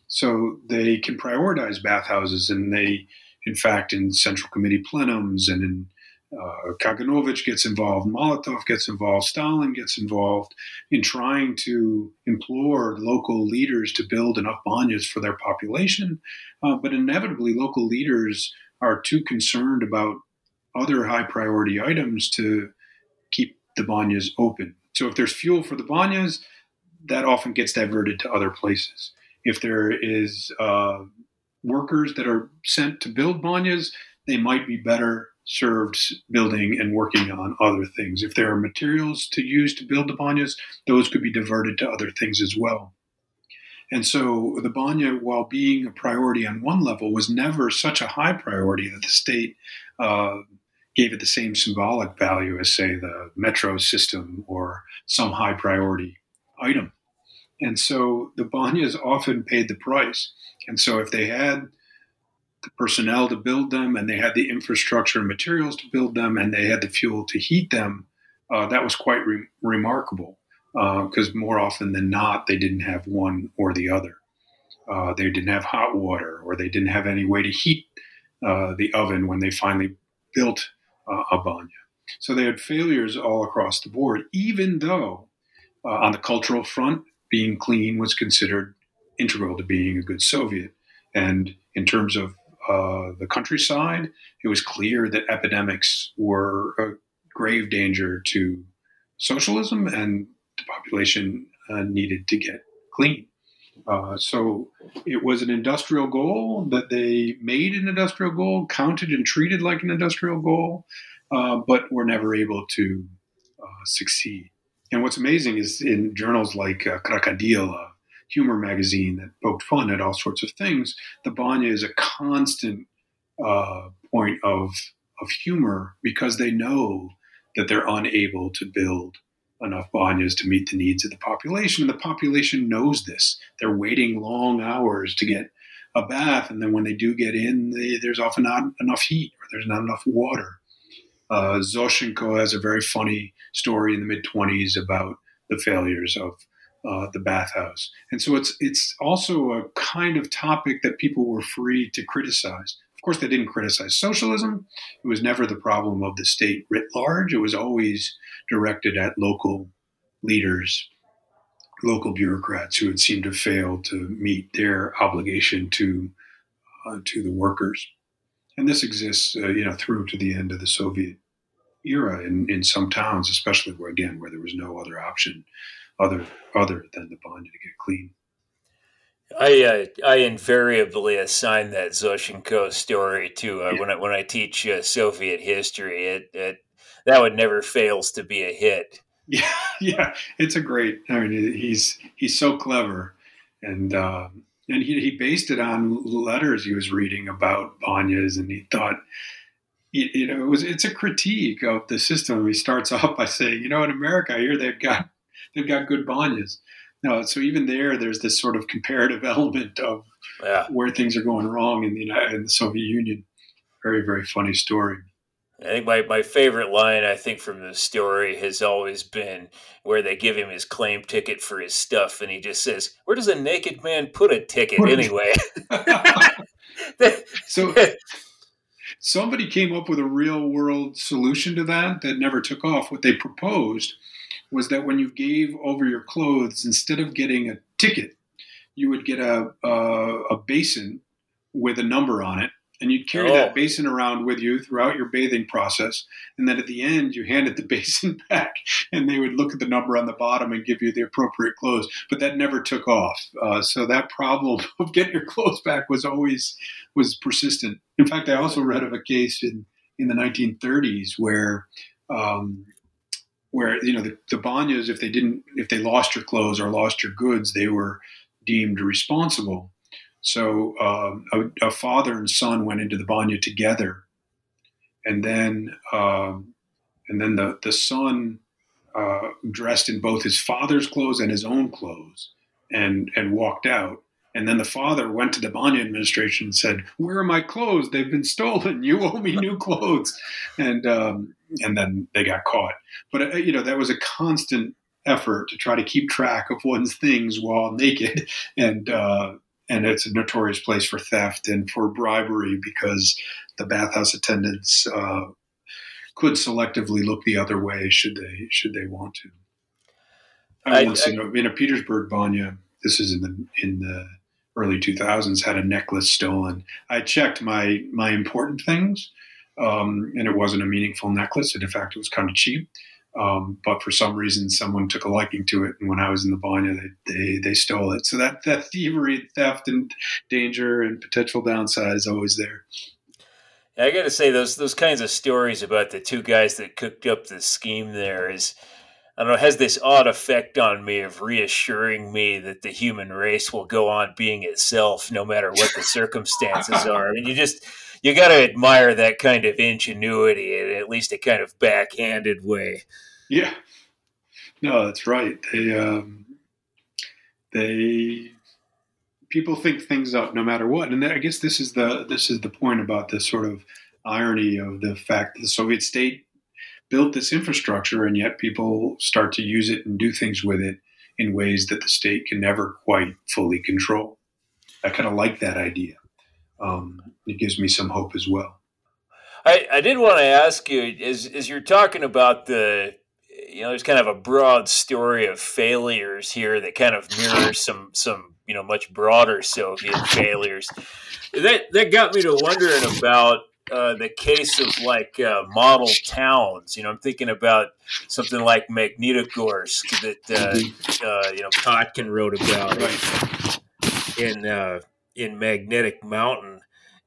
S2: So they can prioritize bathhouses, and they in fact, in Central Committee plenums and in uh, Kaganovich gets involved, Molotov gets involved, Stalin gets involved in trying to implore local leaders to build enough banyas for their population. Uh, but inevitably, local leaders are too concerned about other high priority items to keep the banyas open. So if there's fuel for the banyas, that often gets diverted to other places. If there is uh, workers that are sent to build banyas, they might be better served building and working on other things. If there are materials to use to build the banyas, those could be diverted to other things as well. And so the banya, while being a priority on one level, was never such a high priority that the state uh, gave it the same symbolic value as, say, the metro system or some high priority item. And so the banyas often paid the price. And so if they had the personnel to build them and they had the infrastructure and materials to build them and they had the fuel to heat them, uh, that was quite re- remarkable because uh, more often than not, they didn't have one or the other. Uh, they didn't have hot water or they didn't have any way to heat uh, the oven when they finally built uh, a banya. So they had failures all across the board, even though uh, on the cultural front, being clean was considered integral to being a good Soviet. And in terms of uh, the countryside, it was clear that epidemics were a grave danger to socialism, and the population uh, needed to get clean. Uh, so it was an industrial goal that they made an industrial goal, counted and treated like an industrial goal, uh, but were never able to uh, succeed. And what's amazing is in journals like uh, Krokodil, a humor magazine that poked fun at all sorts of things, the Banya is a constant uh, point of, of humor because they know that they're unable to build enough banyas to meet the needs of the population. And the population knows this. They're waiting long hours to get a bath, and then when they do get in, they, there's often not enough heat or there's not enough water. Uh, Zoshchenko has a very funny story in the mid 20s about the failures of uh, the bathhouse, and so it's it's also a kind of topic that people were free to criticize. Of course, they didn't criticize socialism. It was never the problem of the state writ large. It was always directed at local leaders, local bureaucrats who had seemed to fail to meet their obligation to uh, to the workers. And this exists, uh, you know, through to the end of the Soviet era in, in some towns, especially where again where there was no other option other other than the bond to get clean.
S1: I uh, I invariably assign that Zoshchenko story to uh, yeah. when I when I teach uh, Soviet history. It, it that one never fails to be a hit.
S2: Yeah, yeah, it's a great. I mean, he's he's so clever, and um, and he, he based it on letters he was reading about banyas, and he thought, you, you know, it was it's a critique of the system. He starts off by saying, you know, in America here they've got they've got good banyas. No, so even there, there's this sort of comparative element of yeah. where things are going wrong in the United, in the Soviet Union. Very very funny story.
S1: I think my, my favorite line, I think, from the story has always been where they give him his claim ticket for his stuff, and he just says, Where does a naked man put a ticket anyway?
S2: so somebody came up with a real world solution to that that never took off. What they proposed was that when you gave over your clothes, instead of getting a ticket, you would get a, a, a basin with a number on it and you'd carry oh. that basin around with you throughout your bathing process. And then at the end, you handed the basin back, and they would look at the number on the bottom and give you the appropriate clothes. But that never took off. Uh, so that problem of getting your clothes back was always was persistent. In fact, I also read of a case in in the 1930s where. Um, where you know the, the banyas, if they didn't, if they lost your clothes or lost your goods, they were deemed responsible so um, a, a, father and son went into the banya together, and then um, and then the the son uh, dressed in both his father's clothes and his own clothes, and and walked out. And then the father went to the Banya administration and said, "Where are my clothes? They've been stolen. You owe me new clothes." And um, and then they got caught. But uh, you know that was a constant effort to try to keep track of one's things while naked, and uh, and it's a notorious place for theft and for bribery because the bathhouse attendants uh, could selectively look the other way should they should they want to. I, I once I, in, a, in a Petersburg banya, this is in the in the early 2000s, had a necklace stolen. I checked my my important things, um, and it wasn't a meaningful necklace, and in fact, it was kind of cheap. Um, but for some reason, someone took a liking to it, and when I was in the Banya, they, they, they stole it. So that that thievery, theft, and danger and potential downside is always there.
S1: I got to say those those kinds of stories about the two guys that cooked up the scheme there is I don't know, has this odd effect on me of reassuring me that the human race will go on being itself no matter what the circumstances are. I mean, you just you got to admire that kind of ingenuity in at least a kind of backhanded way.
S2: Yeah, no, that's right. They um, they people think things up no matter what, and I guess this is the this is the point about this sort of irony of the fact that the Soviet state built this infrastructure, and yet people start to use it and do things with it in ways that the state can never quite fully control. I kind of like that idea. Um, it gives me some hope as well.
S1: I, I did want to ask you as, as you're talking about the you know there's kind of a broad story of failures here that kind of mirrors some some you know much broader Soviet failures. That that got me to wondering about uh, the case of like uh, model towns. You know, I'm thinking about something like Magnitogorsk that uh, mm-hmm. uh you know Kotkin wrote about in uh, in Magnetic Mountain,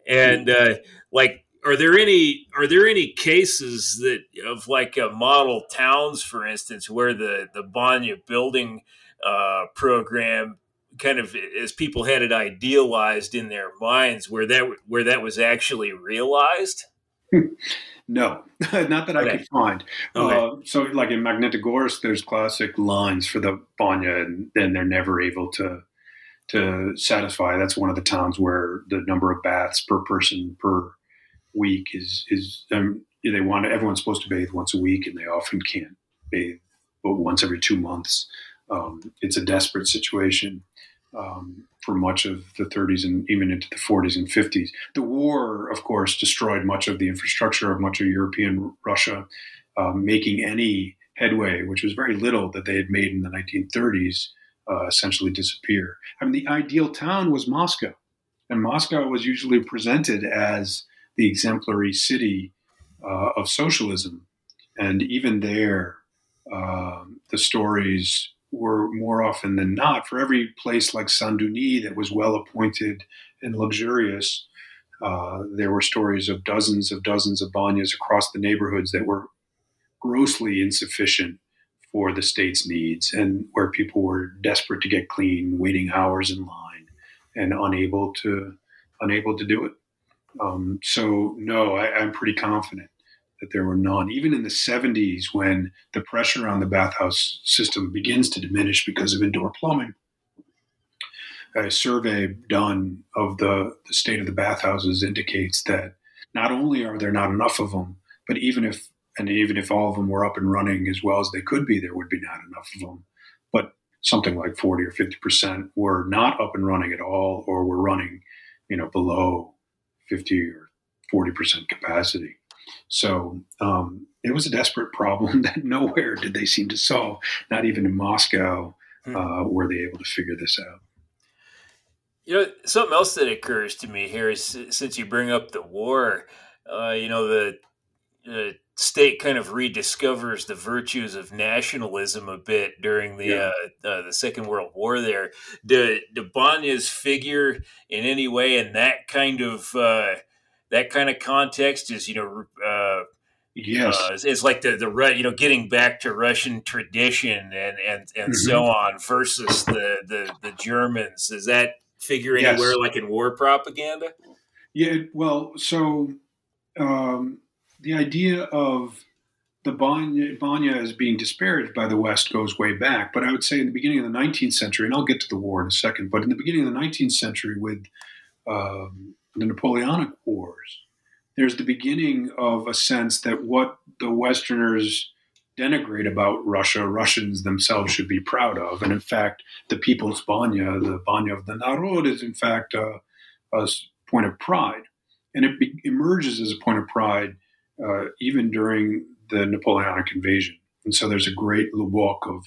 S1: and uh, like. Are there any are there any cases that of like model towns, for instance, where the the Banya building program kind of as people had it idealized in their minds where that where that was actually realized
S2: no not that okay. i could find okay. uh, so like in magnitogorsk there's classic lines for the banya and then they're never able to to satisfy that's one of the towns where the number of baths per person per week is is um, they want everyone's supposed to bathe once a week and they often can't bathe but once every two months um, it's a desperate situation um, for much of the 30s and even into the 40s and 50s. The war, of course, destroyed much of the infrastructure of much of European Russia, um, making any headway, which was very little that they had made in the 1930s, uh, essentially disappear. I mean, the ideal town was Moscow, and Moscow was usually presented as the exemplary city uh, of socialism. And even there, um, the stories were more often than not for every place like Sanduny that was well appointed and luxurious. Uh, there were stories of dozens of dozens of banyas across the neighborhoods that were grossly insufficient for the state's needs and where people were desperate to get clean, waiting hours in line, and unable to unable to do it. Um, so no, I, I'm pretty confident that there were none. Even in the 70s, when the pressure on the bathhouse system begins to diminish because of indoor plumbing, a survey done of the, the state of the bathhouses indicates that not only are there not enough of them, but even if and even if all of them were up and running as well as they could be, there would be not enough of them. But something like 40 or 50 percent were not up and running at all, or were running, you know, below 50 or 40 percent capacity. So um, it was a desperate problem that nowhere did they seem to solve. Not even in Moscow hmm. uh, were they able to figure this out.
S1: You know, something else that occurs to me here is since you bring up the war, uh, you know, the uh, state kind of rediscovers the virtues of nationalism a bit during the yeah. uh, uh, the Second World War. There, do, do Banya's figure in any way in that kind of uh, that kind of context is you know uh,
S2: yes
S1: uh, it's like the the you know getting back to Russian tradition and and and mm-hmm. so on versus the, the the Germans is that figure anywhere yes. like in war propaganda?
S2: Yeah, well, so um, the idea of the Banya, as being disparaged by the West goes way back, but I would say in the beginning of the 19th century, and I'll get to the war in a second, but in the beginning of the 19th century with um, the Napoleonic Wars, there's the beginning of a sense that what the Westerners denigrate about Russia, Russians themselves should be proud of. And in fact, the people's Banya, the Banya of the Narod, is in fact a, a point of pride. And it be, emerges as a point of pride uh, even during the Napoleonic invasion. And so there's a great book of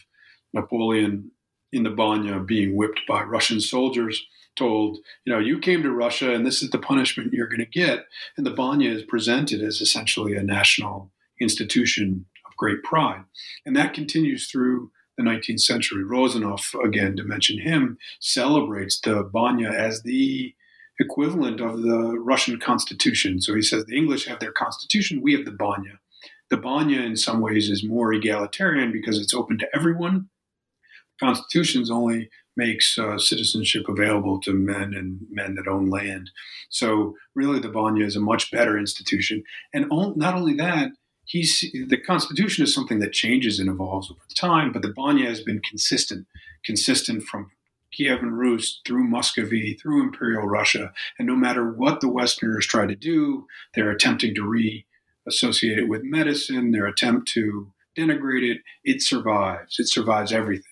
S2: Napoleon in the Banya being whipped by Russian soldiers told, you know, you came to Russia and this is the punishment you're going to get. And the Banya is presented as essentially a national institution of great pride. And that continues through the 19th century. Rozanov, again, to mention him, celebrates the Banya as the equivalent of the Russian constitution. So he says the English have their constitution, we have the Banya. The Banya, in some ways, is more egalitarian because it's open to everyone. Constitutions only makes uh, citizenship available to men and men that own land. So really, the Banya is a much better institution. And not only that, he's the Constitution is something that changes and evolves over time, but the Banya has been consistent, consistent from Kievan Rus through Muscovy, through Imperial Russia, and no matter what the Westerners try to do, they're attempting to re-associate it with medicine, their attempt to denigrate it, it survives. It survives everything.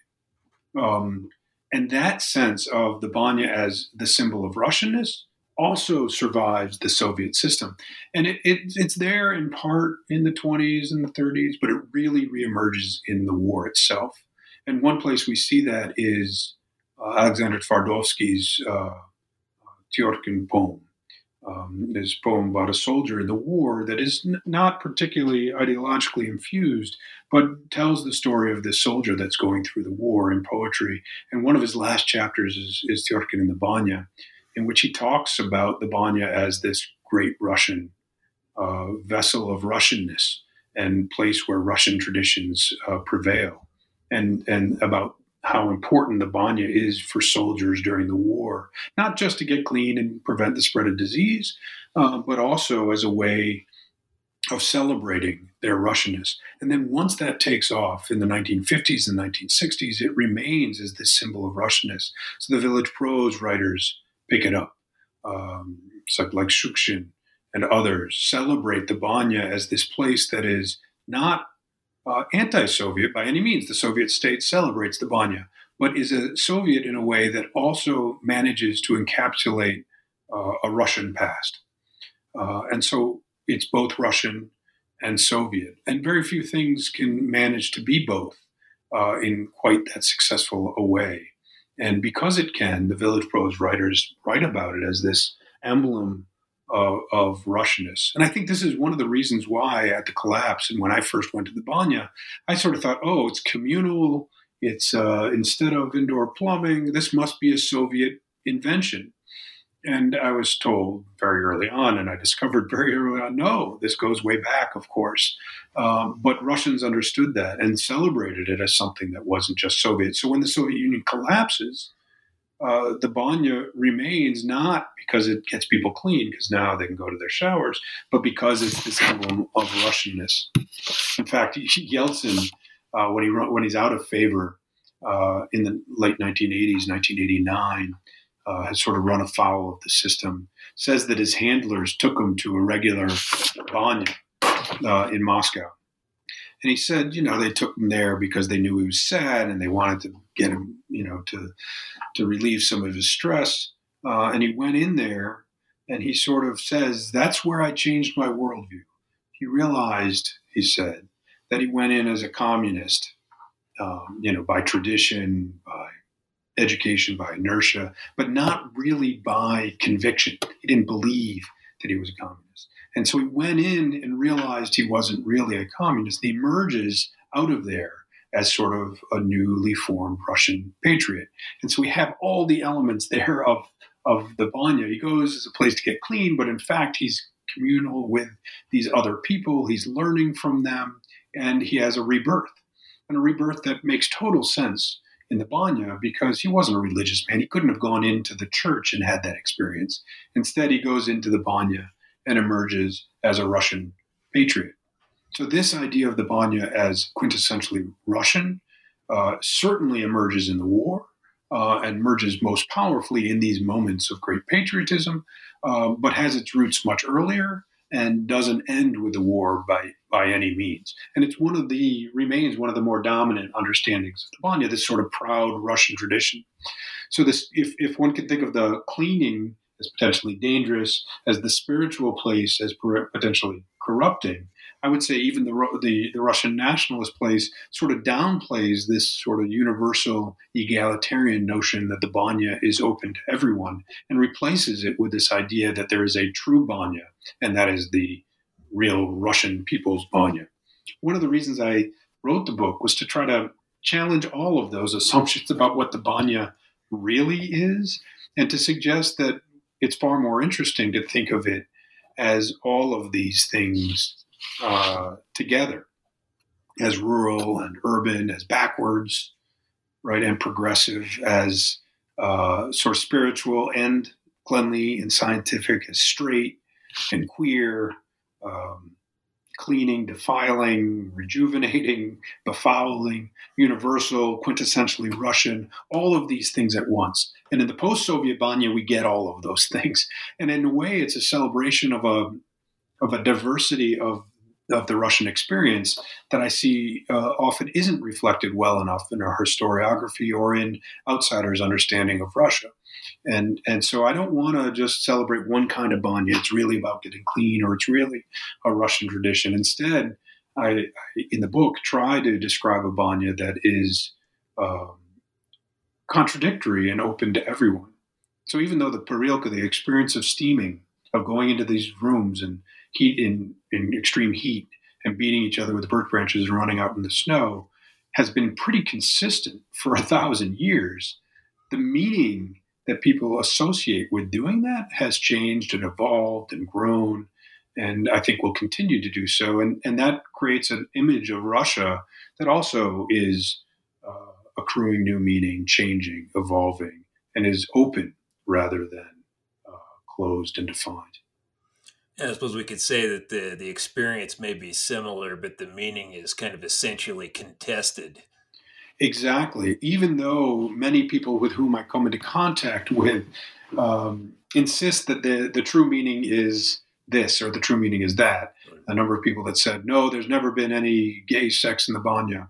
S2: Um, and that sense of the Banya as the symbol of Russianness also survives the Soviet system. And it, it, it's there in part in the 20s and the 30s, but it really reemerges in the war itself. And one place we see that is Alexander Tvardovsky's uh, Tyorkin poem. Um, this poem about a soldier in the war that is n- not particularly ideologically infused, but tells the story of this soldier that's going through the war in poetry. And one of his last chapters is, is Tyorkin in the Banya in which he talks about the Banya as this great Russian uh, vessel of Russianness and place where Russian traditions uh, prevail, and and about how important the Banya is for soldiers during the war, not just to get clean and prevent the spread of disease, uh, but also as a way of celebrating their Russianness. And then once that takes off in the 1950s and 1960s, it remains as this symbol of Russianness. So the village prose writers pick it up. Um, like Shukshin and others celebrate the Banya as this place that is not uh, anti-Soviet by any means. The Soviet state celebrates the Banya, but is a Soviet in a way that also manages to encapsulate uh, a Russian past. Uh, and so it's both Russian and Soviet. And very few things can manage to be both uh, in quite that successful a way. And because it can, the Village Prose writers write about it as this emblem of, of Russianness. And I think this is one of the reasons why at the collapse and when I first went to the Banya, I sort of thought, oh, it's communal. It's uh, instead of indoor plumbing, this must be a Soviet invention. And I was told very early on, and I discovered very early on, no, this goes way back, of course. Um, but Russians understood that and celebrated it as something that wasn't just Soviet. So when the Soviet Union collapses, uh, the banya remains not because it gets people clean, because now they can go to their showers, but because it's this emblem of Russianness. In fact, Yeltsin, uh, when he when he's out of favor uh, in the late 1980s, 1989 uh, has sort of run afoul of the system, says that his handlers took him to a regular banya uh, in Moscow. And he said, you know, they took him there because they knew he was sad and they wanted to get him, you know, to to relieve some of his stress. Uh, and he went in there and he sort of says, that's where I changed my worldview. He realized, he said, that he went in as a communist, um, you know, by tradition, by education by inertia, but not really by conviction. He didn't believe that he was a communist. And so he went in and realized he wasn't really a communist. He emerges out of there as sort of a newly formed Russian patriot. And so we have all the elements there of, of the Banya. He goes as a place to get clean, but in fact, he's communal with these other people. He's learning from them, and he has a rebirth, and a rebirth that makes total sense in the Banya because he wasn't a religious man. He couldn't have gone into the church and had that experience. Instead, he goes into the Banya and emerges as a Russian patriot. So, this idea of the Banya as quintessentially Russian uh, certainly emerges in the war uh, and emerges most powerfully in these moments of great patriotism, uh, but has its roots much earlier and doesn't end with the war by by any means. And it's one of the remains one of the more dominant understandings of the Banya, this sort of proud Russian tradition. So this, if if one can think of the cleaning as potentially dangerous, as the spiritual place as potentially corrupting, I would say even the, the, the Russian nationalist place sort of downplays this sort of universal egalitarian notion that the Banya is open to everyone and replaces it with this idea that there is a true Banya, and that is the real Russian people's Banya. one of the reasons I wrote the book was to try to challenge all of those assumptions about what the banya really is and to suggest that it's far more interesting to think of it as all of these things uh, together as rural and urban, as backwards, right, and progressive, as uh, sort of spiritual and cleanly and scientific, as straight and queer, um, cleaning, defiling, rejuvenating, befouling, universal, quintessentially Russian, all of these things at once. And in the post Soviet Banya, we get all of those things. And in a way, it's a celebration of a, of a diversity of of the Russian experience that I see uh, often isn't reflected well enough in our historiography or in outsiders' understanding of Russia. And and so I don't want to just celebrate one kind of banya. It's really about getting clean, or it's really a Russian tradition. Instead, I, I in the book try to describe a banya that is um, contradictory and open to everyone. So even though the parilka, the experience of steaming, of going into these rooms and heat in, in extreme heat and beating each other with birch branches and running out in the snow has been pretty consistent for a thousand years. The meaning that people associate with doing that has changed and evolved and grown, and I think will continue to do so. And, and that creates an image of Russia that also is uh, accruing new meaning, changing, evolving, and is open rather than uh, closed and defined.
S1: I suppose we could say that the the experience may be similar, but the meaning is kind of essentially contested.
S2: Exactly. Even though many people with whom I come into contact with um, insist that the the true meaning is this or the true meaning is that. A number of people that said no, there's never been any gay sex in the banya.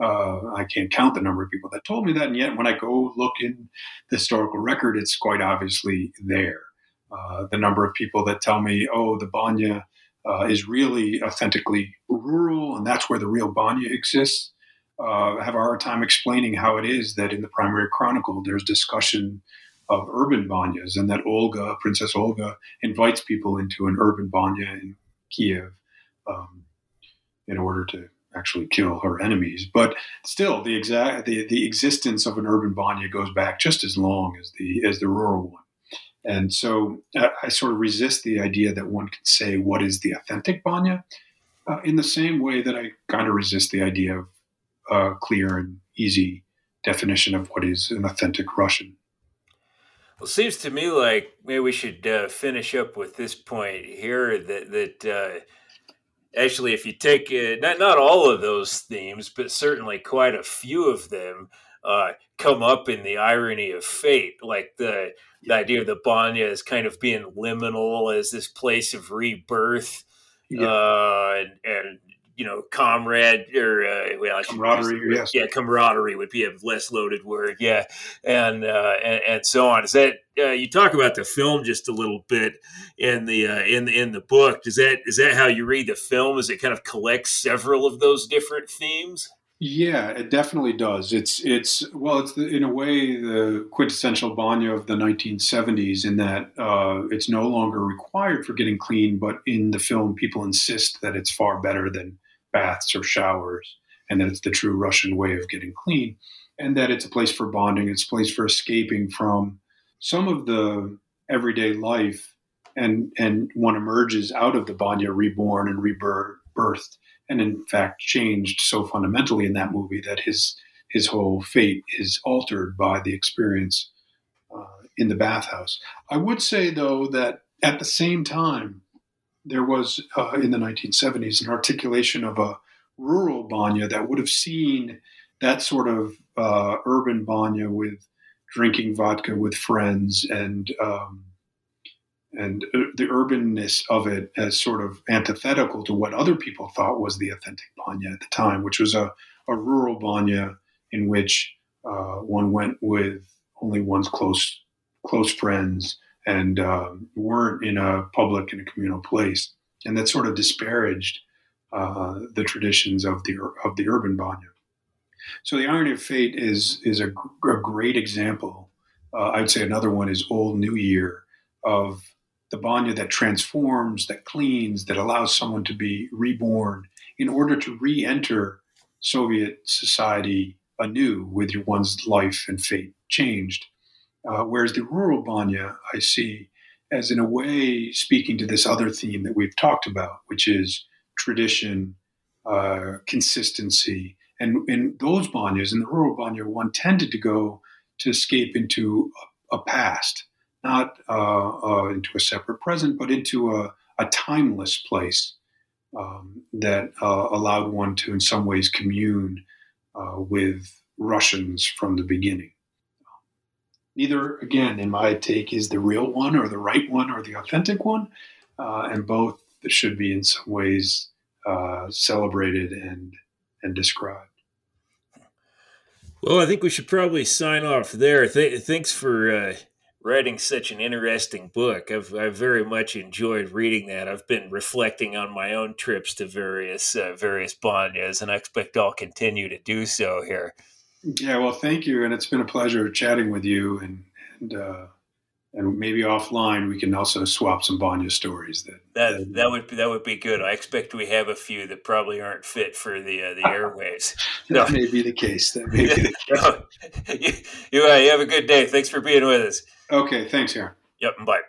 S2: Uh, I can't count the number of people that told me that, and yet when I go look in the historical record, it's quite obviously there. Uh, the number of people that tell me, oh, the Banya uh, is really authentically rural and that's where the real Banya exists. Uh, have a hard time explaining how it is that in the primary chronicle there's discussion of urban banyas and that Olga, Princess Olga, invites people into an urban banya in Kiev um, in order to actually kill her enemies. But still, the exact the, the existence of an urban banya goes back just as long as the as the rural one. And so uh, I sort of resist the idea that one can say what is the authentic Banya uh, in the same way that I kind of resist the idea of a clear and easy definition of what is an authentic Russian.
S1: Well, it seems to me like maybe we should uh, finish up with this point here that that uh, actually, if you take not not all of those themes, but certainly quite a few of them, uh, come up in the irony of fate, like the the idea of the Banya as kind of being liminal as this place of rebirth, yeah. uh, and, and, you know, comrade or uh, well,
S2: camaraderie, yes.
S1: yeah, camaraderie would be a less loaded word, yeah, and uh, and, and so on. Is that uh, you talk about the film just a little bit in the uh, in in the book? Is that is that how you read the film? Is it kind of collects several of those different themes?
S2: Yeah, it definitely does. It's it's well, it's the, in a way the quintessential Banya of the 1970s in that uh, it's no longer required for getting clean, but in the film, people insist that it's far better than baths or showers, and that it's the true Russian way of getting clean, and that it's a place for bonding, it's a place for escaping from some of the everyday life, and and one emerges out of the Banya reborn and rebirthed and in fact changed so fundamentally in that movie that his his whole fate is altered by the experience uh, in the bathhouse. I would say though that at the same time there was uh, in the 1970s an articulation of a rural banya that would have seen that sort of uh, urban banya with drinking vodka with friends and um, and uh, the urbanness of it as sort of antithetical to what other people thought was the authentic Banya at the time, which was a, a rural Banya in which uh, one went with only one's close close friends and um, weren't in a public and a communal place, and that sort of disparaged uh, the traditions of the of the urban Banya. So the irony of fate is is a, a great example. Uh, I'd say another one is Old New Year of the banya that transforms, that cleans, that allows someone to be reborn in order to re enter Soviet society anew with one's life and fate changed. Uh, whereas the rural banya, I see as in a way speaking to this other theme that we've talked about, which is tradition, uh, consistency. And in those banyas, in the rural banya, one tended to go to escape into a, a past, not uh, uh, into a separate present, but into a, a timeless place um, that uh, allowed one to, in some ways, commune with Russians from the beginning. Neither, again, in my take, is the real one or the right one or the authentic one, and both should be, in some ways, uh, celebrated and and described.
S1: Well, I think we should probably sign off there. Th- thanks for uh, writing such an interesting book. I've, I've very much enjoyed reading that. I've been reflecting on my own trips to various uh, various banyas, and I expect I'll continue to do so here.
S2: Yeah, well, thank you, and it's been a pleasure chatting with you, and and uh, and maybe offline we can also swap some banya stories. That
S1: that that would that would be good. I expect we have a few that probably aren't fit for the uh, the airwaves.
S2: that may be the case. That may be
S1: the case. you, you, uh, you have a good day. Thanks for being with us.
S2: Okay, thanks, Aaron.
S1: Yep, bye.